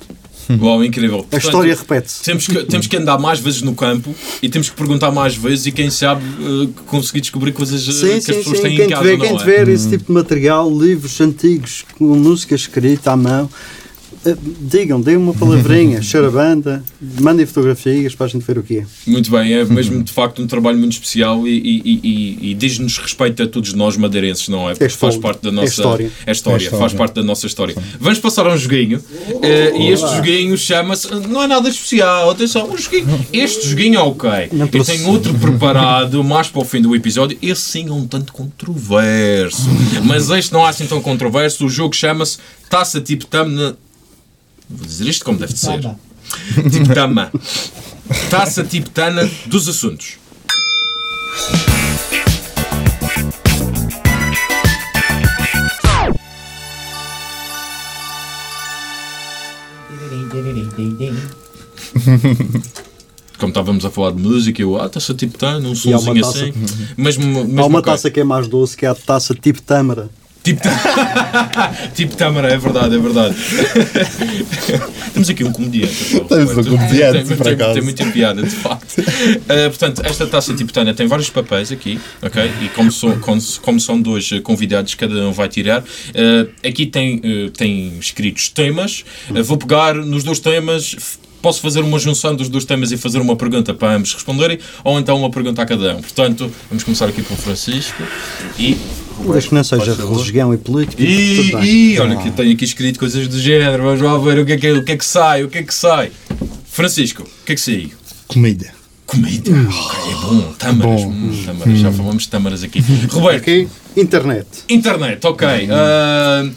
Uau, incrível. A Portanto, história repete-se. Temos que, temos que andar mais vezes no campo e temos que perguntar mais vezes e quem sabe eh, conseguir descobrir coisas eh, Sim, que as sim, pessoas sim. têm Quem em casa, tiver, não quem é? tiver esse tipo de material, livros antigos com música escrita à mão, digam, deem uma palavrinha, charabanda, mandem fotografias para a gente ver o que é. Muito bem, é mesmo de facto um trabalho muito especial e, e, e- e- diz-nos respeito a todos nós madeirenses, não é? Porque faz história. parte da É nossa história. é história, É história. faz parte da nossa história. Vamos passar a um joguinho eh, e este joguinho chama-se. Não é nada especial, atenção, um joguinho. Este joguinho é ok. Não Eu tenho outro preparado mais para o fim do episódio. Esse sim é um tanto controverso. Mas este não é assim tão controverso. O jogo chama-se Taça Tipo Tamna. Vou dizer isto como deve de ser. Tipo Tama. Taça Tipo Tana dos assuntos. Como estávamos a falar de música, eu, ah, taça tipo Tana, um E há uma somzinho taça- assim. Mesmo, mesmo Há uma taça que é mais doce, que é a taça tipo tâmara. Tipo, tipo Tâmara, é verdade, é verdade. Temos aqui um comediante. Temos um comediante, tem, por tem, acaso. tem muita piada, de facto. Uh, portanto, esta taça Tânia tem vários papéis aqui, ok? E como, como, como são dois uh, convidados, cada um vai tirar. Uh, aqui tem, uh, tem escritos temas. Vou pegar nos dois temas. Posso fazer uma junção dos dois temas e fazer uma pergunta para ambos responderem, ou então uma pergunta a cada um. Portanto, vamos começar aqui com o Francisco e Desde que não seja religião e política. e, e olha que tenho aqui escrito coisas do género, vamos lá ver o que é que, o que, é que sai, o que é que sai. Francisco, o que é que saiu? Comida. Comida. Ok, é bom. Tâmaras. Bom. Hum, tâmaras. Já falamos de tâmaras aqui. Roberto, Aqui, internet. internet, ok. Ah,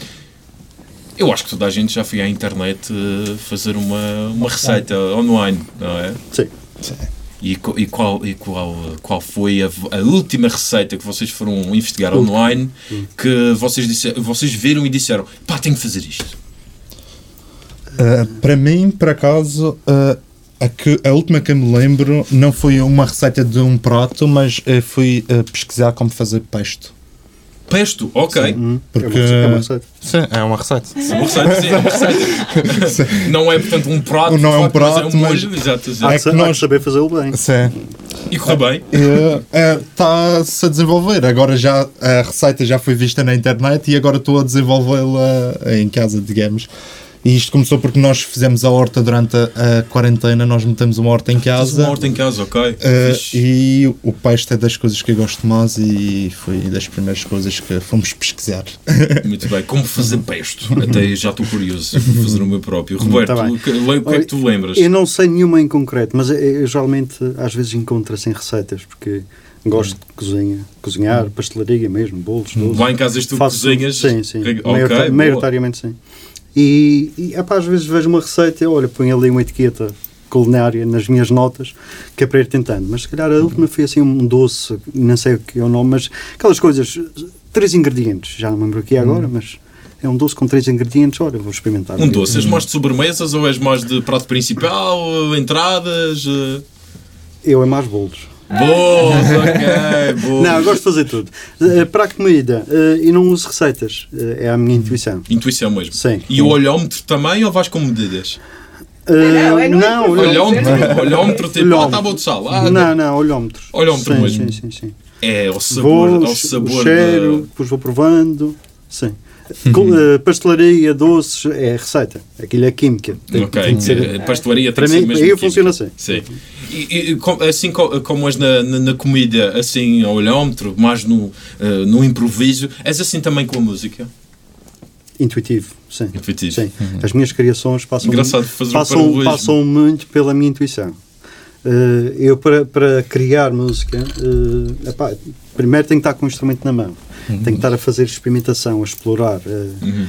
eu acho que toda a gente já foi à internet ah, fazer uma, uma receita online, não é? Sim. E, e qual, e qual, qual foi a, a última receita que vocês foram investigar online que vocês, disse, vocês viram e disseram pá, tenho que fazer isto? Uh, para mim, por acaso, uh, a, que, a última que eu me lembro não foi uma receita de um prato, mas uh, fui pesquisar como fazer pesto. Pesto, ok. Hum, Porque- É uma receita. Sim, é uma receita. É uma receita, sim, é uma receita. não é, portanto, um prato. Não é um prato, mas é um mas-. Exato, exato. que, É que nós- que saber fazê-lo bem. Sim. E correu bem. Está-se a desenvolver. Agora já a receita já foi vista na internet e agora estou a desenvolvê-la em casa, digamos. E isto começou porque nós fizemos a horta durante a, a quarentena, nós metemos uma horta em casa. uma horta em casa, ok. Uh, e o peixe é das coisas que eu gosto mais e foi das primeiras coisas que fomos pesquisar. Muito bem. Como fazer pesto? Até já estou curioso. Vou fazer o meu próprio. Roberto, Tá o que, o que é que tu lembras? Eu não sei nenhuma em concreto, mas eu, eu geralmente às vezes encontro assim receitas, porque gosto de cozinha, cozinhar, pastelaria mesmo, bolos, doces. Lá em casa tu Faço- cozinhas? Sim, sim. Ok, Maiorita- boa. maioritariamente sim. E, e epá, às vezes vejo uma receita e olha, ponho ali uma etiqueta culinária nas minhas notas, que é para ir tentando. Mas se calhar a última foi assim um doce, não sei o que é o nome, mas aquelas coisas, três ingredientes, já não me lembro aqui agora, mas é um doce com três ingredientes, olha, vou experimentar. Um doce, és mais de sobremesas ou és mais de prato principal, entradas? eh? Eu é mais bolos. Boas, ok, boas. Não, eu gosto de fazer tudo. Eh, para a comida, eh, eu não uso receitas, eh, é a minha intuição. Intuição mesmo. Sim. E o olhómetro também ou vais com medidas? Eh, Não, é não, microfone. Olhómetro, olhómetro tipo, ah, Olhómetro. está bom de sal. Ah, não, não, olhómetros. Olhómetro sim, mesmo. Sim, sim, sim. É, ao sabor, Vou, ao o sabor cheiro, da- depois vou provando. Sim. Eh, pastelaria, doces, é receita. Aquilo é química. Tem, Ok, tem ser- eh, pastelaria tem Para que mim, mesmo funciona assim. Sim. E, e, com- assim co- como és na, na, na comida, assim ao olhómetro, mais no, eh, no improviso, és assim também com a música? Intuitivo, sim. Intuitivo. Sim. As minhas criações passam, um passam, passam muito pela minha intuição. Eh, eu, para, para criar música, eh, epá, primeiro tenho que estar com o instrumento na mão. Tenho que estar a fazer experimentação, a explorar. eh, Uhum.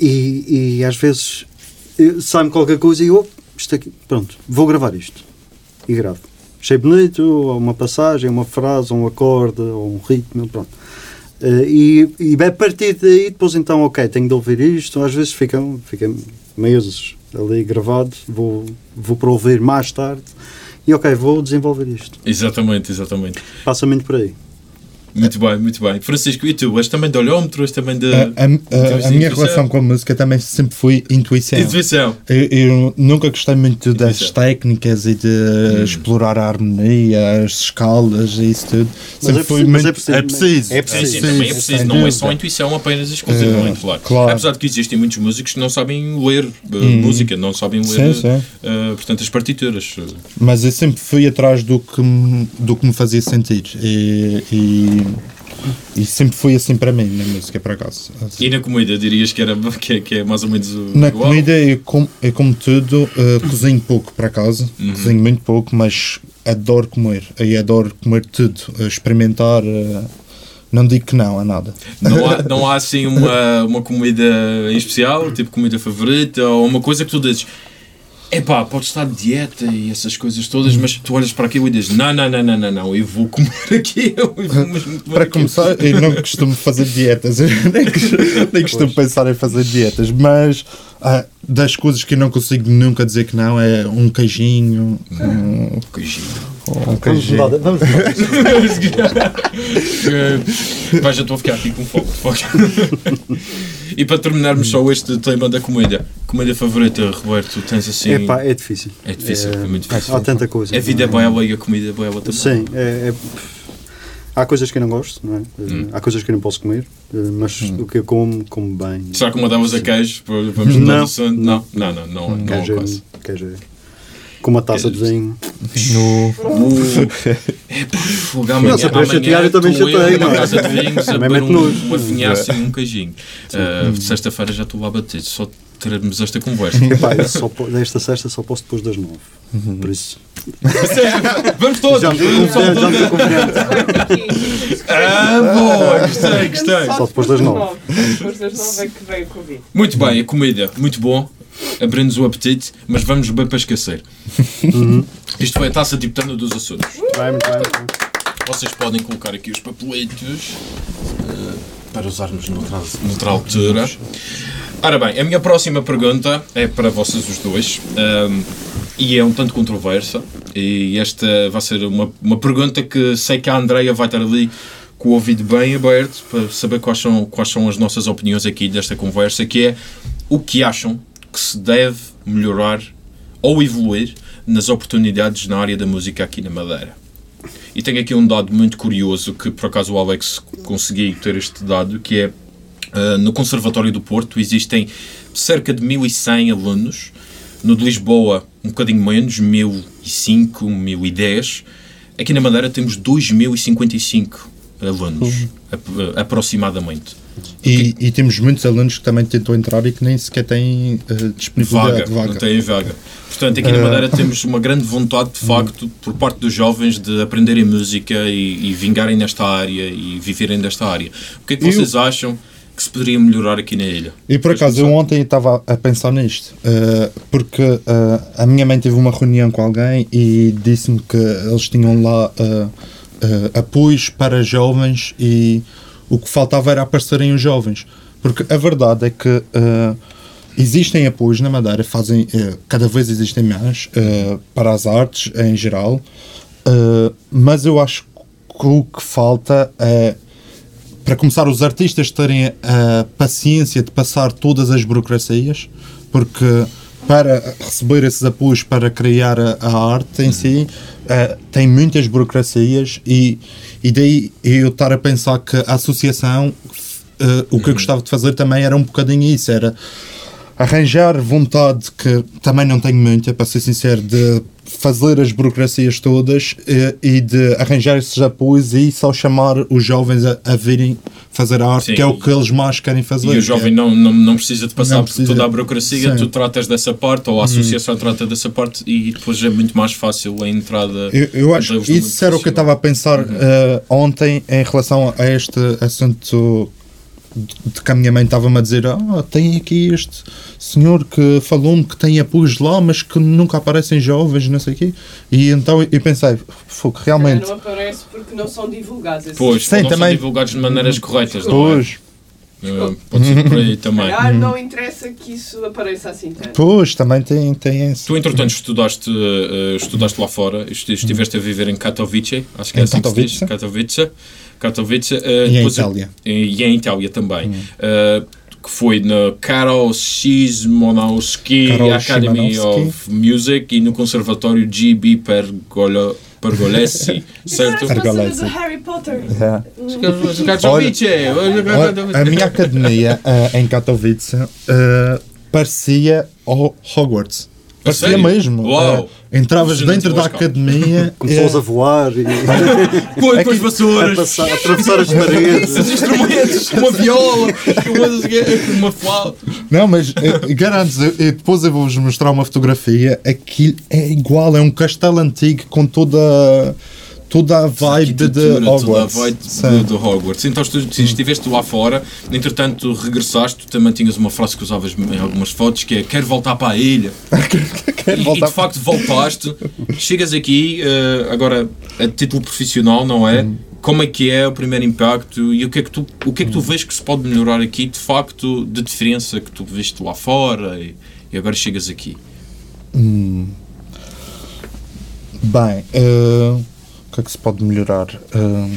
e, e às vezes sai-me qualquer coisa e eu, isto aqui, pronto, vou gravar isto. E gravo. Achei bonito, ou uma passagem, uma frase, um acorde, ou um ritmo, pronto. E, e a partir daí, depois então, ok, tenho de ouvir isto. Às vezes fica, fica meses ali gravado, vou, vou para ouvir mais tarde e ok, vou desenvolver isto. Exatamente, exatamente. Passa muito por aí. Muito bem, muito bem. Francisco, e tu? És também de olhómetro, és também de. A, a- a- a minha relação com a música também sempre foi intuição. Intuição. Eu, eu nunca gostei muito das Intuição. técnicas e de explorar a harmonia, as escalas e isso tudo. Sempre é foi preciso- mas muito. é preciso- É preciso. é preciso. sim, também é preciso. Não é só a intuição apenas e exclusivamente, Eh, claro. Apesar de que existem muitos músicos que não sabem ler eh, música, não sabem ler, Sim, sim. eh, portanto, as partituras. Mas eu sempre fui atrás do que me, do que me fazia sentir. E, e, e sempre foi assim para mim na música, por acaso. E na comida, dirias que, era, que, é, que é mais ou menos o. Na igual? comida, eu como, eu como tudo, eh, cozinho pouco por acaso, Uhum. cozinho muito pouco, mas adoro comer. E adoro comer tudo, experimentar. eh, não digo que não a nada. Não há, não há assim uma, uma comida em especial, tipo comida favorita, ou uma coisa que tu dizes. Epá, pode estar de dieta e essas coisas todas, mas tu olhas para aquilo e dizes: Não, não, não, não, não, não, eu vou comer aquilo. vou Para aquilo." começar, eu não costumo fazer dietas, eu nem, costumo- nem costumo pensar em fazer dietas, mas ah, das coisas que eu não consigo nunca dizer que não é um queijinho, um, Coisinha. um Vamos queijinho. vamos Pá, já estou a ficar aqui com fogo. e para terminarmos só este tema da comida, comida favorita, Roberto, tens assim. Epá, é difícil. É difícil, é muito difícil. Há tanta coisa. A vida é bela e a comida é bela também. Sim, é, é- há coisas que eu não gosto, não é? Hum. Há coisas que eu não posso comer, eh, mas o que eu como, como bem. Será que mandavas a queijo? Vamos Não. Não, não, não, não, não, Queijo, quase. queijo é- com uma taça de vinho. Fogo, amanhã, Não, é para amanhã chatear, eu também chatei, não é? casa de vinhos a Também mete um, nojo. uma finhaça e um queijinho. Ah, Sexta-feira já estou lá batido, só teremos esta conversa. Epá, eu só desta sexta só posso depois das nove. Por isso. Vamos todos! Já me todos. já me confiante. Ah, boa! Gostei, gostei. Só depois das nove. Depois das nove é que veio o Covid. Muito bem, a comida, muito bom. Abre-nos o apetite, mas vamos bem para esquecer. Isto foi a taça tibetana dos Açores. Vai, muito bem, muito bem. Vocês podem colocar aqui os papeletos eh, para usarmos noutra, noutra altura. Ora bem, a minha próxima pergunta é para vocês os dois ehm, e é um tanto controversa. E esta vai ser uma, uma pergunta que sei que a Andreia vai estar ali com o ouvido bem aberto para saber quais são, quais são as nossas opiniões aqui desta conversa, que é o que acham que se deve melhorar ou evoluir nas oportunidades na área da música aqui na Madeira. E tenho aqui um dado muito curioso que por acaso o Alex conseguiu ter este dado, que é uh, no Conservatório do Porto existem cerca de 1100 alunos, no de Lisboa um bocadinho menos, 1005, 1010. Aqui na Madeira temos 2055 alunos, ap- aproximadamente. E, e temos muitos alunos que também tentam entrar e que nem sequer têm Vaga, disponibilidade de vaga. não têm vaga. Portanto, aqui na Madeira temos uma grande vontade, de facto, por parte dos jovens de aprenderem música e, e vingarem nesta área e viverem desta área. O que é que Eu- vocês acham que se poderia melhorar aqui na ilha? E por acaso, eu ontem estava a pensar nisto, eh, porque eh, a minha mãe teve uma reunião com alguém e disse-me que eles tinham lá eh, apoios para jovens e o que faltava era aparecerem os jovens. Porque a verdade é que existem apoios na Madeira, fazem, cada vez existem mais para as artes em geral, mas eu acho que o que falta é para começar, os artistas terem a paciência de passar todas as burocracias, porque para receber esses apoios para criar a, a arte em si, eh, tem muitas burocracias e, e daí eu estar a pensar que a associação, eh, o que eu gostava de fazer também era um bocadinho isso, era arranjar vontade, que também não tenho muita, para ser sincero, de fazer as burocracias todas eh, e de arranjar esses apoios e só chamar os jovens a, a virem fazer a arte, Sim. que é o que eles mais querem fazer. E o que jovem é- não, não, não precisa de passar Não por precisa. toda a burocracia, Sim. tu tratas dessa parte, ou a associação trata dessa parte, e depois é muito mais fácil a entrada. Eu, eu acho isso era o que eu estava a pensar eh, ontem em relação a este assunto de que a minha mãe estava-me a dizer ah, tem aqui este senhor que falou-me que tem apoios lá, mas que nunca aparecem jovens, não sei o quê. E então eu pensei, fogo, realmente, Não aparece porque não são divulgados. esses Pois, Sim, não também- são divulgados de maneiras corretas, não é? Pois. Uh, pode ser por aí também. Calhar não interessa que isso apareça assim tanto. Pois, também tem, tem esse. Tu, entretanto, estudaste, uh, estudaste lá fora, esti- estiveste a viver em Katowice, acho que é Em assim que se diz. Katowice. Katowice uh, E em depois- Itália. E, e em Itália também. Uh, que foi na Karol Szymanowski Academy of Music e no Conservatório GB Pergolo, Pergolesi, certo? Cena Pergolesi. Harry Potter. É. Katowice! Olha, a minha academia eh, em Katowice eh, parecia ao Hogwarts. Parecia mesmo. Uau! Eh, entravas dentro da academia. Começou eh, a voar e Põe É com as vassouras! a atravessar as paredes. Os instrumentos, uma viola, uma, uma flauta. Não, mas eh, garanto eu depois eu vou-vos mostrar uma fotografia. Aquilo é igual, é um castelo antigo com toda, toda a vibe de Arquitetura, toda a Hogwarts. vibe Sim. do, do Hogwarts. Então, tu, se estiveste lá fora, entretanto regressaste, tu também tinhas uma frase que usavas em algumas fotos que é quero voltar para a ilha. Quero E, e voltar de facto voltaste, chegas aqui, eh, agora a título profissional, não é? Como é que é o primeiro impacto e o que é que tu, o que é que tu vês que se pode melhorar aqui, de facto, de diferença que tu viste lá fora e, e agora chegas aqui? Bem, eh, o que é que se pode melhorar? Eh,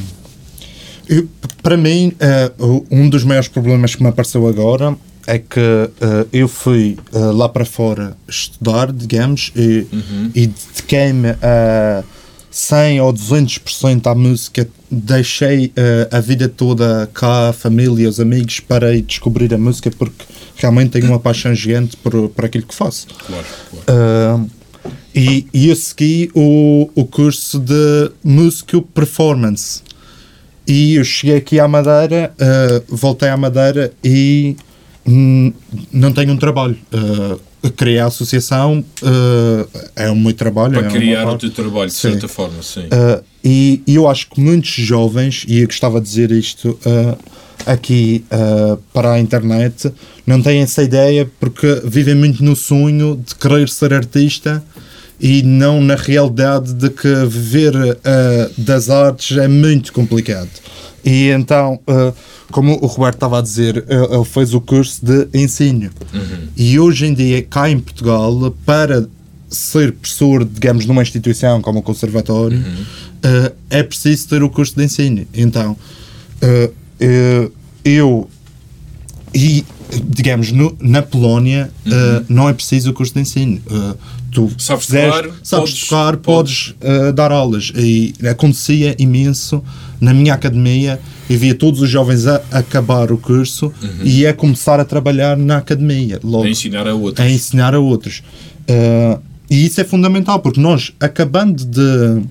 eu- para mim, o- um dos maiores problemas que me apareceu agora é que eh, eu fui eh, lá para fora estudar, digamos, e, e dediquei-me a 100 ou 200% à música. Deixei a vida toda cá, a família, os amigos, para ir descobrir a música porque realmente tenho uma paixão gigante por, por aquilo que faço. Claro, claro. E, e eu segui o, o curso de Músico Performance. E eu cheguei aqui à Madeira, ah, voltei à Madeira e hum, não tenho um trabalho. Ah, criei a associação, ah, é um meu trabalho. é Para uma criar o teu trabalho, de Sim. certa forma, sim. Uh, e, e eu acho que muitos jovens, e eu gostava de dizer isto uh, aqui uh, para a internet, não têm essa ideia porque vivem muito no sonho de querer ser artista e não na realidade de que viver uh, das artes é muito complicado. E então, uh, como o Roberto estava a dizer, ele ele fez o curso de ensino. E hoje em dia, cá em Portugal, para ser professor, digamos, numa instituição como o conservatório, eh, é preciso ter o curso de ensino. Então, eh, eh, eu e digamos no- na Polónia eh, não é preciso o curso de ensino. Eh, tu Sabes fizeres- tocar, sabes podes- tocar, podes, eh, dar aulas. E acontecia imenso na minha academia. Eu via todos os jovens a acabar o curso e a começar a trabalhar na academia. Logo A ensinar a outros. a ensinar a outros. Uh, e isso é fundamental, porque nós, acabando de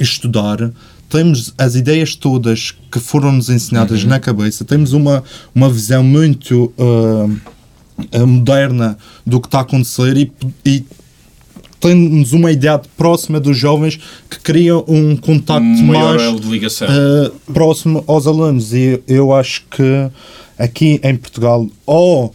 estudar, temos as ideias todas que foram-nos ensinadas na cabeça, temos uma, uma visão muito uh, moderna do que está a acontecer e, e temos uma ideia próxima dos jovens que criam um contacto Um mais uh, próximo aos alunos. E eu acho que aqui em Portugal, ou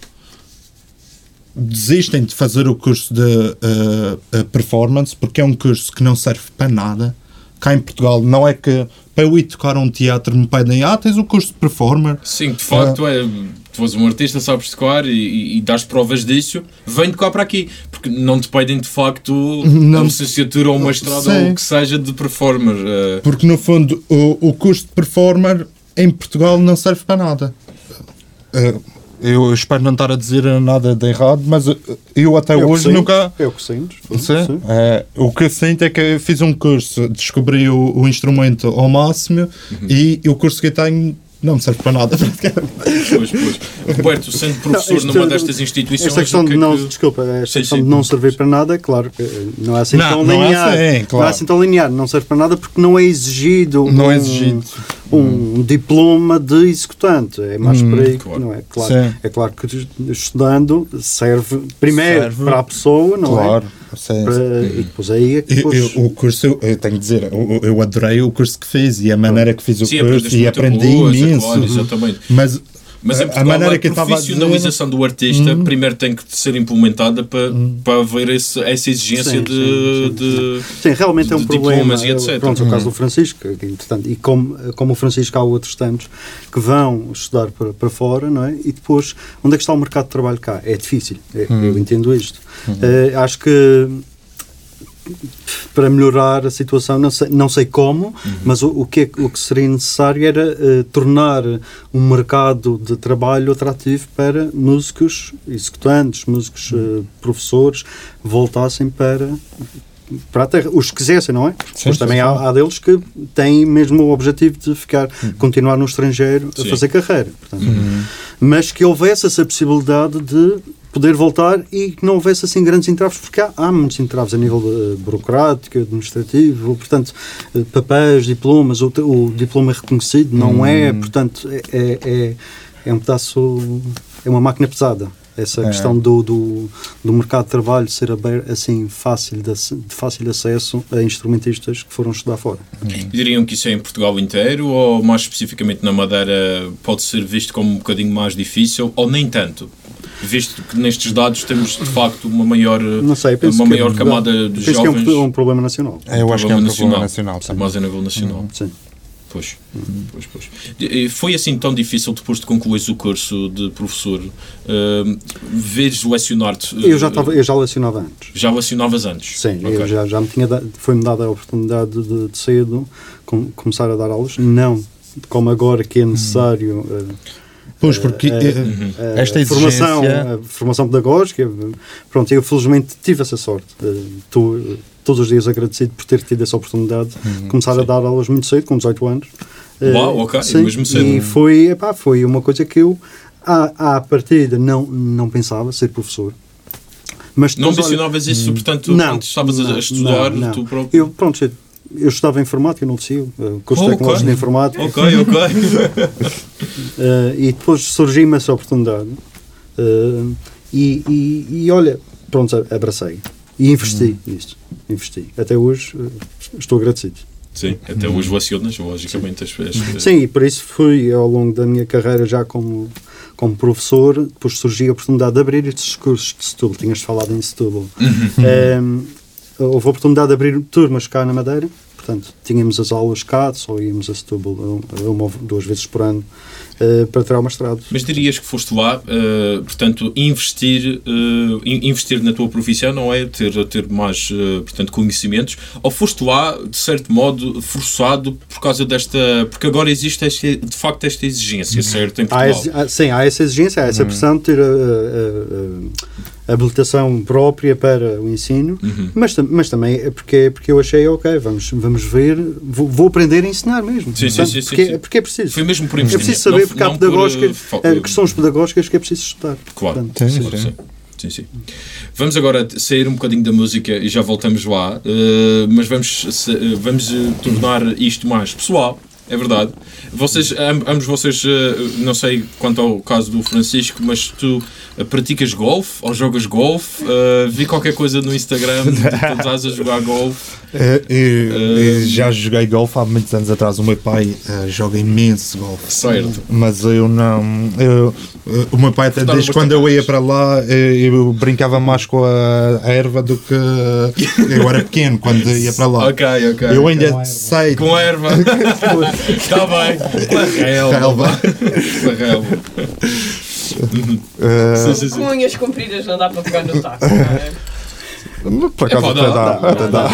desistem de fazer o curso de uh, performance, porque é um curso que não serve para nada. Cá em Portugal, não é que para eu ir tocar um teatro me pedem, ah, tens o curso de performer. Sim, de facto, é, tu és um artista, sabes tocar e, e, dás provas disso, vem tocar para aqui. Porque não te pedem de facto Não. a licenciatura ou uma estrada ou o que seja de performer. eh, Porque no fundo, o, o curso de performer em Portugal não serve para nada. Uh, eu espero não estar a dizer nada de errado, mas eu até Eu hoje sinto, nunca. Eu que sinto. Sim. Sim. É, o que eu sinto é que eu fiz um curso, descobri o, o instrumento ao máximo e o curso que eu tenho não me serve para nada. pois, pois. Roberto, sendo professor isto- numa destas instituições. Esta questão que de é não, que- desculpa, esta Sim, questão sim. de não servir para nada, claro, que não é assim Não, tão não é linear. assim, Não claro. é assim tão linear, não serve para nada porque não é exigido Não um, é exigido. um diploma de executante. É mais por aí, que claro. não é? Claro, é claro que estudando serve primeiro Serve. para a pessoa, não claro. é? Sim, Para- sim. E depois aí é que Eu, depois, eu- o curso, eu, eu tenho que dizer, eu, eu adorei o curso que fiz e a maneira que fiz o Sim, curso e aprendi coisa, imenso. Mas Mas em A- a Portugal, maneira a que a dizer- profissionalização do artista primeiro tem que ser implementada para, para haver esse- essa exigência Sim, de, sim, sim, de- Sim, realmente é um de problema. e etc. Pronto, o caso do Francisco, que é importante. E como, como o Francisco, há outros tantos que vão estudar para, para fora, não é? E depois, onde é que está o mercado de trabalho cá? É difícil. É- Eu entendo isto. Eh, acho que para melhorar a situação, não sei, não sei como, mas o, o, que é- o que seria necessário era eh, tornar um mercado de trabalho atrativo para músicos executantes, músicos eh, professores, voltassem para, para a terra. Os que quisessem, não é? Sim, mas também sim. há, há deles que têm mesmo o objetivo de ficar, continuar no estrangeiro a Sim. fazer carreira. Portanto, Mas que houvesse essa possibilidade de poder voltar e que não houvesse assim grandes entraves, porque há, há muitos entraves a nível eh, burocrático, administrativo, portanto, eh, papéis, diplomas, o, o diploma é reconhecido, não é, portanto, é, é, é, é um pedaço, é uma máquina pesada. Essa É. questão do, do, do mercado de trabalho ser aberto, assim, fácil de, de fácil acesso a instrumentistas que foram estudar fora. Diriam que isso é em Portugal inteiro ou mais especificamente na Madeira pode ser visto como um bocadinho mais difícil ou nem tanto? Visto que nestes dados temos de facto uma maior, Não sei, penso uma que maior é- camada de penso jovens. que é um, um problema nacional. Eu acho que é um problema nacional. sim. Mais a nível nacional. Sim. Pois, pois, pois. E Foi assim tão difícil depois de concluires o curso de professor uh, veres lecionar-te? Eu já, uh, estava, eu já lecionava antes. Já lecionavas antes? Sim, Ok. eu já, já me tinha foi-me dada a oportunidade de, de cedo com- começar a dar aulas, não como agora que é necessário eh, Pois, porque eh, eh, eh, esta formação, exigência... a formação pedagógica. Pronto, eu felizmente tive essa sorte. Estou todos os dias agradecido por ter tido essa oportunidade de começar a dar aulas muito cedo, com 18 anos. Uau, ok, sim, mesmo cedo. E foi, epá, foi uma coisa que eu, à, à partida, não, não pensava ser professor. Mas Não depois, olha, mencionavas isso, portanto, não, quando estavas a- não, a estudar, não, não. tu próprio. Eu, pronto, eu, estudava informática no Liceu, uh, curso Oh, tecnológico de informática, Ok, ok. uh, e depois surgiu-me essa oportunidade. uh, e, e, e olha, pronto, abracei. E investi nisto. Investi. Até hoje uh, estou agradecido. Sim, até hoje lecionas, logicamente. As, as, Sim, e por isso fui ao longo da minha carreira já como, como professor, depois surgiu a oportunidade de abrir estes cursos de Setúbal, tinhas falado em Setúbal. Ehm, houve a oportunidade de abrir turmas cá na Madeira, portanto, tínhamos as aulas cá, só íamos a Setúbal uh, uma ou duas vezes por ano uh, para tirar o mestrado. Mas dirias que foste lá, eh, portanto, investir, in- investir na tua profissão, não é? Ter, ter mais, portanto, conhecimentos, ou foste lá, de certo modo, forçado por causa desta. Porque agora existe, esta- de facto, esta exigência, certo? Em Portugal. há- sim, há essa exigência, há essa pressão de ter habilitação própria para o ensino, mas, tam- mas também é porque, porque eu achei, ok, vamos, vamos ver, vou, vou aprender a ensinar mesmo. Sim, sim, Portanto, sim, sim, porque, sim. porque é preciso. Foi mesmo por É preciso saber, não- porque há não por, pedagógica, eh, fa- eh, questões pedagógicas que é preciso estudar. Claro. Portanto, Sim, sim. sim. Sim, sim. Vamos agora sair um bocadinho da música e já voltamos lá, eh, mas vamos, se- vamos tornar isto mais pessoal, é verdade. Vocês, am- ambos vocês, eh, não sei quanto ao caso do Francisco, mas tu eh, praticas golfe ou jogas golfe? Eh, vi qualquer coisa no Instagram de tu estás a jogar golfe. Eu- eu já joguei golfe há muitos anos atrás. O meu pai joga imenso golfe. Certo. Mas eu não. eu- o meu pai, até desde quando eu ia para lá, eh, eu brincava mais com a, a erva do que. Eu era pequeno quando ia para lá. Ok, ok. Eu ainda sei. Com a erva. Está bem. Com a relva. Relva. Com a relva. Sim. Com unhas compridas não dá para pegar no taco. não é? por acaso até dá, dá, até dá.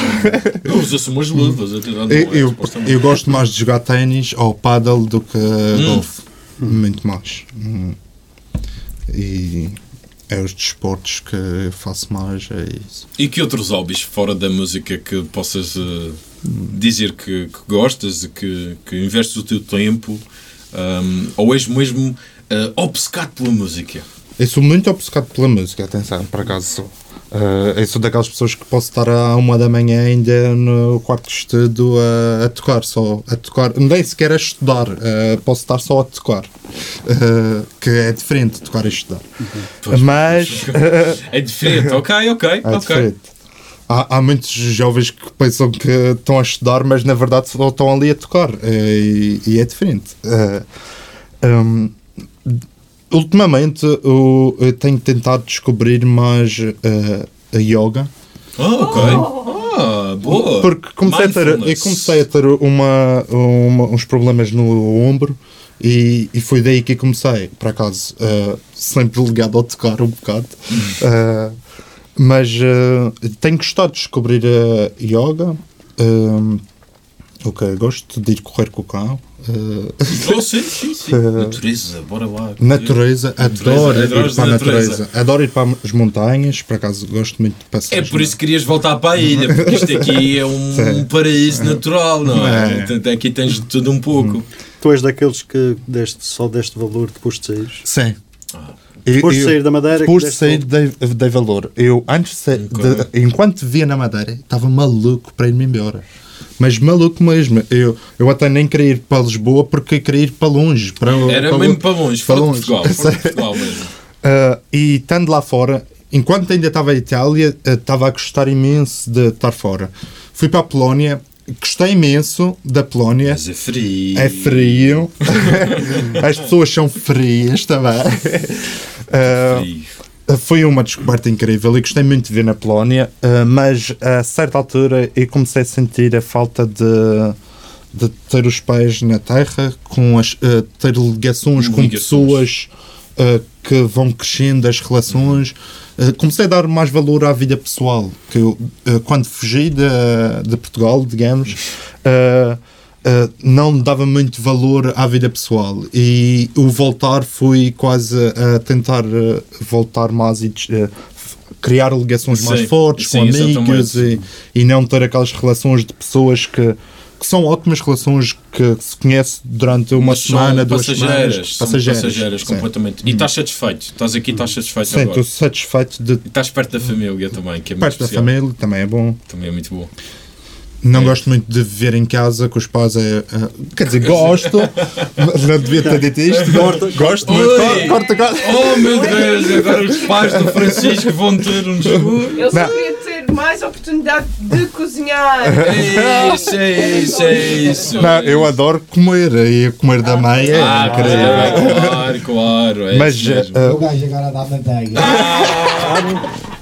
Usa-se umas luvas. Eu, eu, eu gosto mais de jogar ténis ou paddle do que golfe. Muito mais. Hum. E é os desportos que faço mais, é isso. E que outros hobbies fora da música que possas eh, dizer que, que gostas e que, que investes o teu tempo ahm, ou és mesmo eh, obcecado pela música? Eu sou muito obcecado pela música, atenção, por acaso sou. Eh, eu sou daquelas pessoas que posso estar à uma da manhã ainda no quarto de estudo a, a tocar, só a tocar, nem sequer a estudar, eh, posso estar só a tocar, Eh, que é diferente de tocar e estudar. Mas É diferente, ok, ok, é ok. diferente. Há, há muitos jovens que pensam que estão a estudar, mas na verdade só estão ali a tocar, e, e é diferente. Hum, ultimamente eu, eu tenho tentado descobrir mais eh, a yoga. Ah, ok. Ah, boa. Porque comecei a ter, eu comecei a ter uma, uma- uns problemas no ombro e, e foi daí que comecei, por acaso, eh, sempre ligado ao tocar um bocado. Eh, mas tenho gostado de descobrir a yoga. ok, gosto de ir correr com o cão. Eh, Oh, sim, sim, sim. Natureza, bora lá. natureza, adoro ir para a natureza. natureza. Adoro ir para as montanhas, por acaso gosto muito de passar. É por isso que querias voltar para a ilha, porque isto aqui é um Sim. paraíso natural, não é? É. Portanto, Aqui tens de tudo um pouco. Tu és daqueles que deste, só deste valor depois de sair. Sim. Ah. Depois de sair da Madeira, Depois de sair, dei, dei valor. Eu, antes de sair, de- enquanto via na Madeira, estava maluco para ir-me embora. Mas maluco mesmo. Eu, eu até nem queria ir para Lisboa porque queria ir para longe. Para, Era para mesmo para longe, para longe. Portugal. Portugal mesmo. Ah, e estando lá fora, enquanto ainda estava em Itália, ah, estava a gostar imenso de estar fora. Fui para a Polónia, gostei imenso da Polónia. Mas é frio. É frio. As pessoas são frias também. Frio. Foi uma descoberta incrível e gostei muito de ver na Polónia, ah, mas a certa altura eu comecei a sentir a falta de, de ter os pés na terra, com as, ah, ter ligações com Ligações. pessoas ah, que vão crescendo as relações. Ah, comecei a dar mais valor à vida pessoal, que eu, quando fugi de, de Portugal, digamos, ah, Uh, não dava muito valor à vida pessoal e o voltar foi quase a tentar uh, voltar mais e uh, f- criar ligações mais Sim, fortes sim, com amigos e, e não ter aquelas relações de pessoas que, que são ótimas relações que se conhece durante uma Mas semana, duas passageiras, semanas são passageiras, sim. Completamente. E estás satisfeito? Estás aqui, estás satisfeito Sim, agora? estou satisfeito de E estás perto da família também, que é muito parte da família, também é bom. Também é muito bom. Não É. gosto muito de viver em casa com os pais. É, é- quer dizer, gosto, mas não devia ter dito isto. Gosto muito. Oi! Corta, corta. Oh meu Deus, agora os pais do Francisco vão ter um desgosto. Eu Não. Ter mais oportunidade de cozinhar. É isso, é isso, é isso. Não, eu adoro comer e comer da mãe é Ah, incrível. claro, claro. É Mas eh, O gajo agora dá manteiga.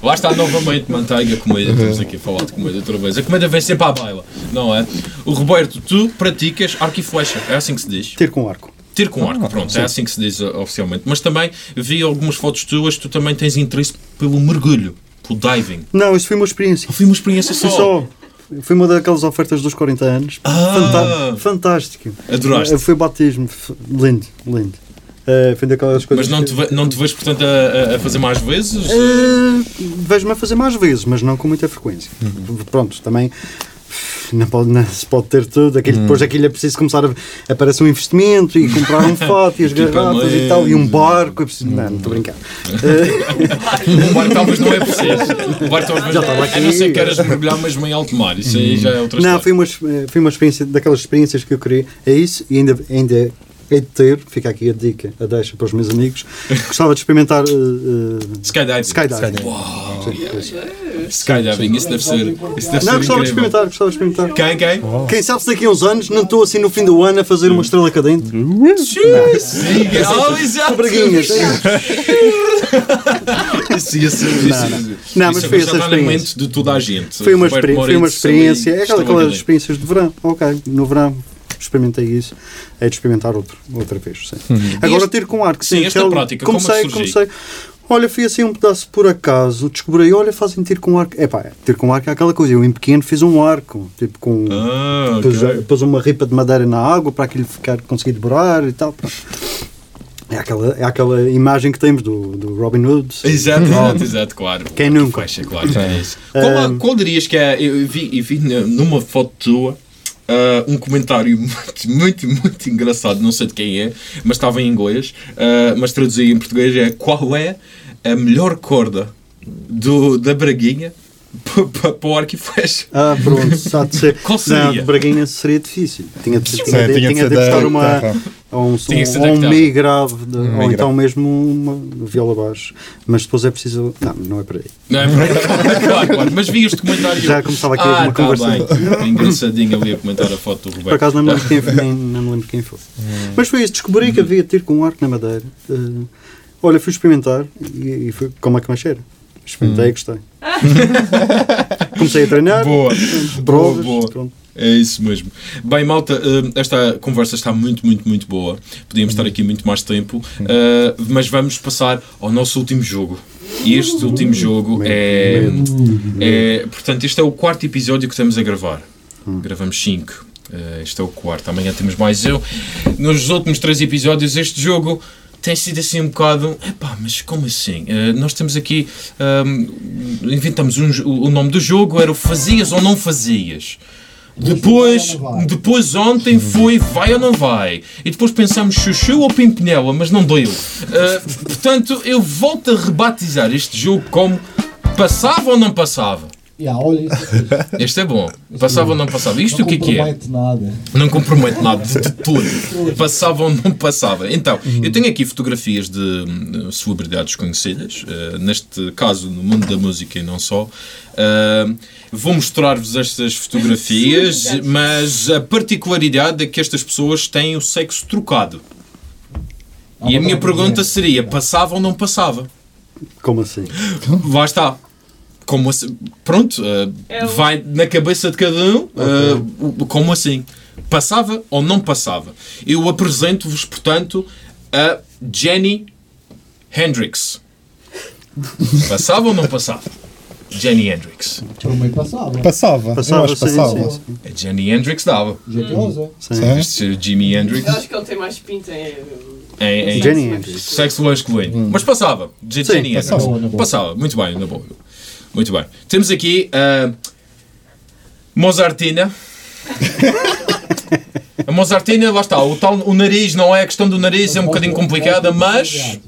Lá está novamente manteiga, comida. Estamos aqui a falar de comida outra vez. A comida vem sempre à baila, não é? O Roberto, tu praticas arco e flecha, é assim que se diz? Tiro com arco. Tiro com arco, pronto, é assim que se diz uh, oficialmente. Mas também vi algumas fotos tuas, tu também tens interesse pelo mergulho, pelo diving. Não, isso foi uma experiência. Foi uma experiência Foi só. só. Foi uma daquelas ofertas dos 40 anos. Ah. Fantástico. Adoraste. Eh, Foi batismo. Lindo, lindo. Eh, foi daquelas coisas. Mas não te, ve- não te vejo, portanto, a, a- fazer mais vezes? Eh, Vejo-me a fazer mais vezes, mas não com muita frequência. Pronto, também não, pode, não se pode ter tudo. Aquilo, Depois aquilo é preciso começar a aparecer um investimento e comprar um fato e as garrafas e tal, e um barco. É preciso, não, não estou a brincar. O barco talvez não é preciso. O barco talvez Já estava A não ser aqui. que queiras mergulhar mesmo em alto mar. Isso aí já é outra não, história. foi uma, foi uma experiência, daquelas experiências que eu queria. É isso, e ainda, ainda hei de ter, fica aqui a dica, a deixa para os meus amigos. Gostava de experimentar eh, eh, Skydiving. skydiving. Uau, Sim, yeah. Skydiving, isso deve ser. Isso deve Não, ser gostava de experimentar, gostava de experimentar. Quem, quem? Quem sabe se daqui a uns anos não estou assim no fim do ano a fazer uma estrela cadente. Siga. Oh. Braguinhas. Isso ia ser. Não, mas foi essa experiência. de toda a gente. Foi uma, Roberto experi- foi uma experiência, é aquelas experiências de verão. Ok, no verão experimentei isso. É de experimentar outro, outra vez. Sim. Agora Uhum. este- tiro com arco. sim, esta aquele- prática, como é comecei, surgiu? comecei. Olha, fui assim um pedaço por acaso, descobri, olha, fazem tiro com arco. Epá, tiro com arco é aquela coisa. Eu em pequeno fiz um arco, tipo com. Ah, pus, ok. pus uma ripa de madeira na água para aquilo ficar, conseguir devorar e tal. pronto. É aquela, é aquela imagem que temos do, do Robin Hood. Exato, exato, exato, claro. Quem nunca? Fecha, claro, é isso. Qual, a- qual dirias que é. Eu vi, eu vi numa foto tua ah, um comentário muito, muito, muito engraçado, não sei de quem é, mas estava em inglês, ah, mas traduzi em português: é qual é a melhor corda do, da Braguinha para o arco e flecha? Ah, pronto, há de ser. Qual seria? Não, de Braguinha seria difícil. Tinha de, tinha de, tinha de tinha de buscar uma, terra. Ou um, ser ou um Mi grave, de- ou grave. então mesmo uma viola baixo. Mas depois é preciso. Não, não é para aí. Não é? claro, claro. Mas vi este comentário. Já começava aqui ah, uma tá conversa. bem. Engraçadinho ali a comentar a foto do Por Roberto. acaso não me lembro quem, nem, não me lembro quem foi. Mas foi isso, descobri que havia tiro com um arco na madeira. Eh, olha, fui experimentar e, e fui como é que cheira. Experimentei e gostei. Comecei a treinar, Boa. provas, Boa, boa. pronto. É isso mesmo. Bem, malta, eh, esta conversa está muito, muito, muito boa. Podíamos estar aqui muito mais tempo, eh, mas vamos passar ao nosso último jogo. Este último jogo é, é. Portanto, este é o quarto episódio que estamos a gravar. Gravamos cinco. Eh, este é o quarto. Amanhã temos mais eu. Nos últimos três episódios, este jogo tem sido assim um bocado. Epá, mas como assim? Eh, nós temos aqui. ahm, inventamos um o nome do jogo, era o Fazias ou Não Fazias. Depois, depois ontem foi vai ou não vai. E depois pensamos chuchu ou pimpinela, mas não deu. Ah, portanto, eu volto a rebatizar este jogo como passava ou não passava. Yeah, olha isso. Este é bom. Passava ou não passava. Isto não o que é que é? compromete nada. Não compromete nada de, tudo. Passava ou não passava. Então, eu tenho aqui fotografias de celebridades conhecidas, eh, neste caso no mundo da música e não só. Ah, vou mostrar-vos estas fotografias, mas a particularidade é que estas pessoas têm o sexo trocado. E a minha pergunta seria: passava ou não passava? Como assim? Lá está. Como assim? Pronto, uh, É o- vai na cabeça de cada um. uh, o- como assim? Passava ou não passava? Eu apresento-vos, portanto, a Jenny Hendrix. Passava ou não passava? Jenny Hendrix. Meio passava. Passava, Passava, eu acho que sim, passava. sim, sim. A Jenny Hendrix dava. Jeitosa. Sim. Sim. Jimi Hendrix Eu acho que ele tem mais pinta em. em, em Jenny Hendrix. sexo masculino. Mas passava. Sim, Jenny Hendrix. passava. Boa. Passava. Muito bem, na boa. Muito bem. Temos aqui a Mozartina. A Mozartina, lá está, o, tal, o nariz, não é a questão do nariz, é um bocadinho complicada, mas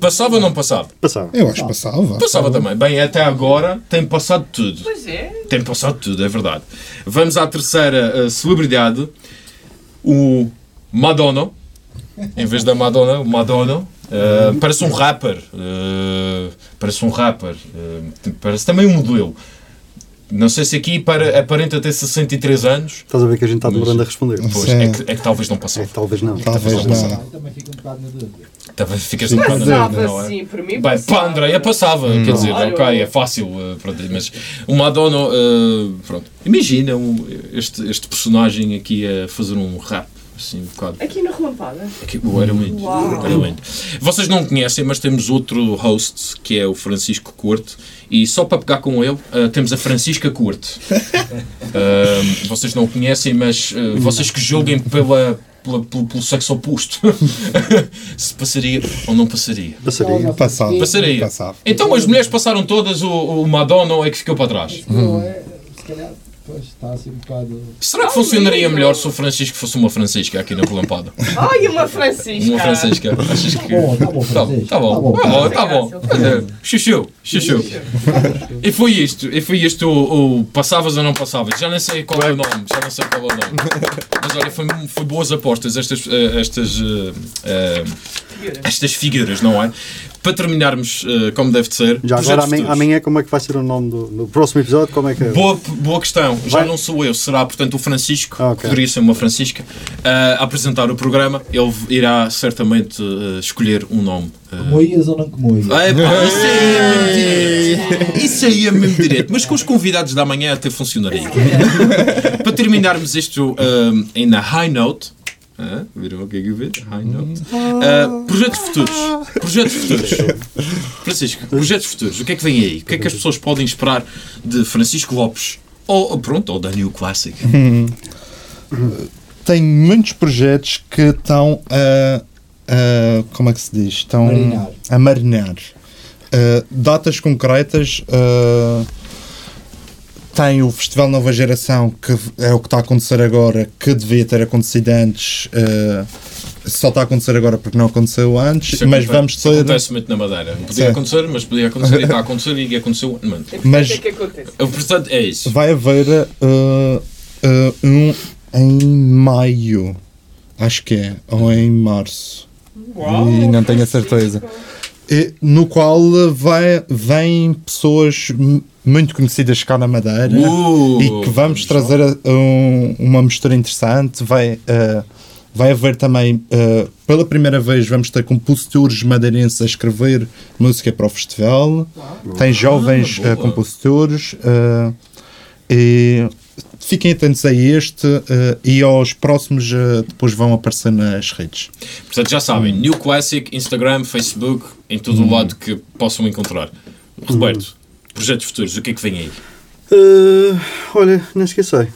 passava ou não passava? Passava. Eu acho que passava. Passava também. Bem, até agora tem passado tudo. Pois é. Tem passado tudo, é verdade. Vamos à terceira uh, celebridade, o Madonna. Em vez da Madonna, o Madonna. Uh, parece um rapper. uh, parece um rapper. uh, parece também um modelo. Não sei se aqui para, aparenta ter 63 anos. Estás a ver que a gente está demorando a responder. Pois, é, que, é que talvez não É, passou. talvez não. Talvez Talvez não. Eu também fico um bocado na dúvida. Talvez ficas um bocado na Passava dúvida, não é? sim, por mim. Bem, passava. para a Andréia passava, quer dizer, ok, é fácil, uh, pronto, mas o Madonna, uh, pronto, imagina este, este personagem aqui a fazer um rap, assim, um bocado. Aqui na relampada. Aqui, oh, era Uau. era lindo. Vocês não conhecem, mas temos outro host, que é o Francisco Corte, e só para pegar com ele, uh, temos a Francisca Corte. Uh, vocês não o conhecem, mas uh, vocês que julguem pela, pela- pelo, pelo sexo oposto, se passaria ou não passaria. Passaria. Passava. Passaria. Passava. Então as mulheres passaram todas, o, o Madonna é que ficou para trás. Não é, se calhar, pois, está assim um bocado. Será que funcionaria melhor se o Francisco fosse uma Francisca aqui na relampada? Ai, uma Francisca. Uma Francisca. Achas que. Tá bom, tá bom, Tá, Francisco. tá bom, tá bom, tá bom. Chuchu, chuchu. E foi isto, e foi isto o, o passavas ou não passavas. Já nem sei qual é o nome, já não sei qual é o nome. Mas olha, foi, foi boas apostas estas, eh, estas, eh, eh, estas figuras, não é? Para terminarmos eh, como deve de ser. Já agora amanhã, como é que vai ser o nome do, do próximo episódio? Como é que é? Boa, boa questão. Já Vai- não sou eu, será portanto o Francisco, Ah, ok. poderia ser uma Francisca, a apresentar o programa. Ele irá certamente eh, escolher um nome. Moias ou não comoias? Ah, epá, isso aí é mesmo direto. Isso aí é mesmo direto. Mas com os convidados da manhã até funcionaria. Para terminarmos isto em na high note. Ah, viram o que é que eu vi? High note. Ah, projetos futuros. Projetos futuros. Francisco, projetos futuros. O que é que vem aí? O que é que as pessoas podem esperar de Francisco Lopes? Ou, ou pronto, ou da New Classic. Tem muitos projetos que estão a. a- como é que se diz? Estão Marinar. a marinar. Uh, datas concretas. uh, tem o Festival Nova Geração, que é o que está a acontecer agora, que devia ter acontecido antes. uh, só está a acontecer agora porque não aconteceu antes, Isso mas acontece- vamos isso ter. Acontece muito na Madeira. Não podia Sim. acontecer, mas podia acontecer e está a acontecer e aconteceu. Mano, Mas- O que é que acontece? portanto é isso. Vai haver uh, uh, um em maio. acho que é, ou em março. Uau, E não tenho a certeza. E, no qual vai, vêm pessoas muito conhecidas cá na Madeira Uh, e que vamos trazer um- uma mistura interessante. Vai, uh, vai haver também, uh, pela primeira vez, vamos ter compositores madeirenses a escrever música para o festival. Tem jovens boa. uh, compositores. e fiquem atentos a este uh, e aos próximos uh, depois vão aparecer nas redes. Portanto, já sabem, New Classic, Instagram, Facebook, em todo o lado que possam encontrar. Roberto, projetos futuros, o que é que vem aí? Uh, olha, não esqueci.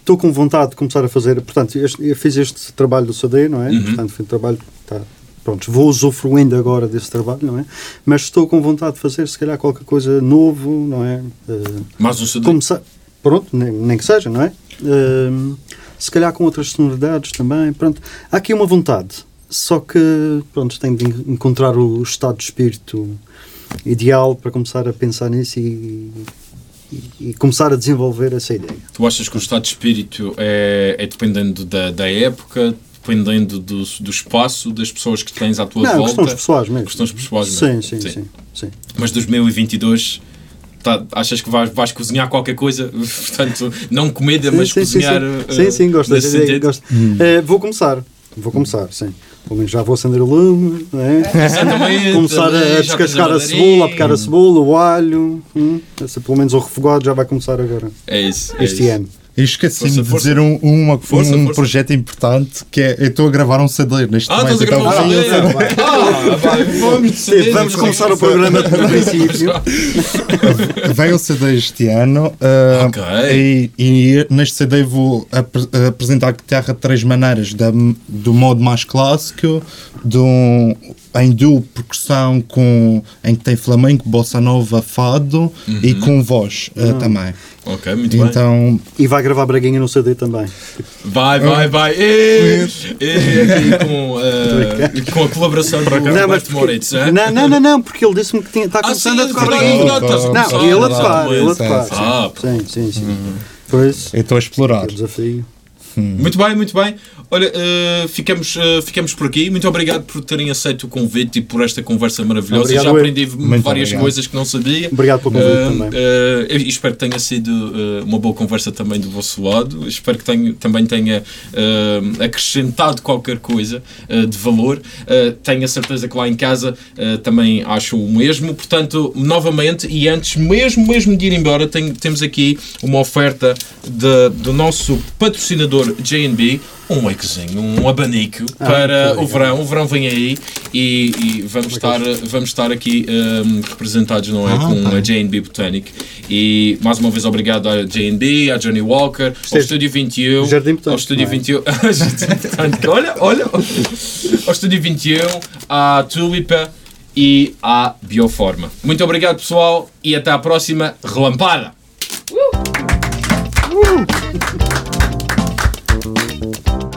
Estou com vontade de começar a fazer. Portanto, este- eu fiz este trabalho do CD, não é? Uhum. Portanto, foi um trabalho. Tá, pronto, vou usufruindo agora desse trabalho, não é? Mas estou com vontade de fazer, se calhar, qualquer coisa novo, não é? Uh, Mais um CD? começar. Pronto, nem, nem que seja, não é? Um, se calhar com outras sonoridades também. Pronto, há aqui uma vontade. Só que, pronto, tenho de en- encontrar o estado de espírito ideal para começar a pensar nisso e, e- e começar a desenvolver essa ideia. Tu achas que o estado de espírito é, é dependendo da, da época, dependendo do, do espaço, das pessoas que tens à tua Não, volta? questões pessoais mesmo. Questões pessoais Sim, mesmo. sim, sim. sim. Mas 2022, tá, achas que vais, vais cozinhar qualquer coisa? Portanto, não comida, mas sim, sim, cozinhar. sim, eh, sim, sim, gosto gosto. Eh, vou começar. Vou começar, sim. Pelo menos já vou acender o lume, é? Exatamente, começar a tens descascar a cebola, a picar a cebola, o alho. Hum, esse, pelo menos o refogado já vai começar agora, É isso. é este isso. ano. Eu esqueci-me Força, de força. dizer um, uma- Força, um força. projeto importante que é eu estou a gravar um CD neste Ah, momento. estás a gravar um então- CD? Ah, vamos de CD, Vamos começar o programa do princípio. Vem o CD este ano uh, Ok. e, e neste CD vou apre- apresentar a guitarra de três maneiras, da- do modo mais clássico, do, em duo percussão com, em que tem flamenco, bossa nova, fado e com voz uh, também. Ok, muito bem. Então E vai gravar Braguinha no CD também. Vai, vai, vai. E, e aqui com, eh, com a colaboração do Roberto Moritz. hein? não, não, não, não, porque ele disse-me que tinha- está Ah, começando sim, a tocar Braguinha. a Não, começar, ele a tocar, ele a tocar. Ah, Sim, sim, sim. Pois, eu estou a explorar. é desafio. Muito bem, muito bem. Olha, eh, ficamos, eh, ficamos por aqui. Muito obrigado por terem aceito o convite e por esta conversa maravilhosa. Obrigado, Já aprendi Muito várias obrigado. coisas que não sabia. Obrigado pelo convite Eh, também. espero que tenha sido uma boa conversa também do vosso lado. Espero que tenha, também tenha acrescentado qualquer coisa de valor. Tenho a certeza que lá em casa também acho o mesmo. Portanto, novamente, e antes mesmo, mesmo de ir embora, tenho- temos aqui uma oferta de- do nosso patrocinador JB. Um lequezinho, um abanico para o verão. O verão vem aí e, e vamos, estar, vamos estar aqui eh, representados, não é? Ah, com tá. a J&B Botanic. E mais uma vez obrigado à J&B, à Johnny Walker, ao Estúdio 21, Jardim Botânico, ao Estúdio é? 21, Jardim Botânico, olha, olha, ao Estúdio 21, à Tulipa e à Bioforma. Muito obrigado pessoal e até à próxima relampada. Uh! thank you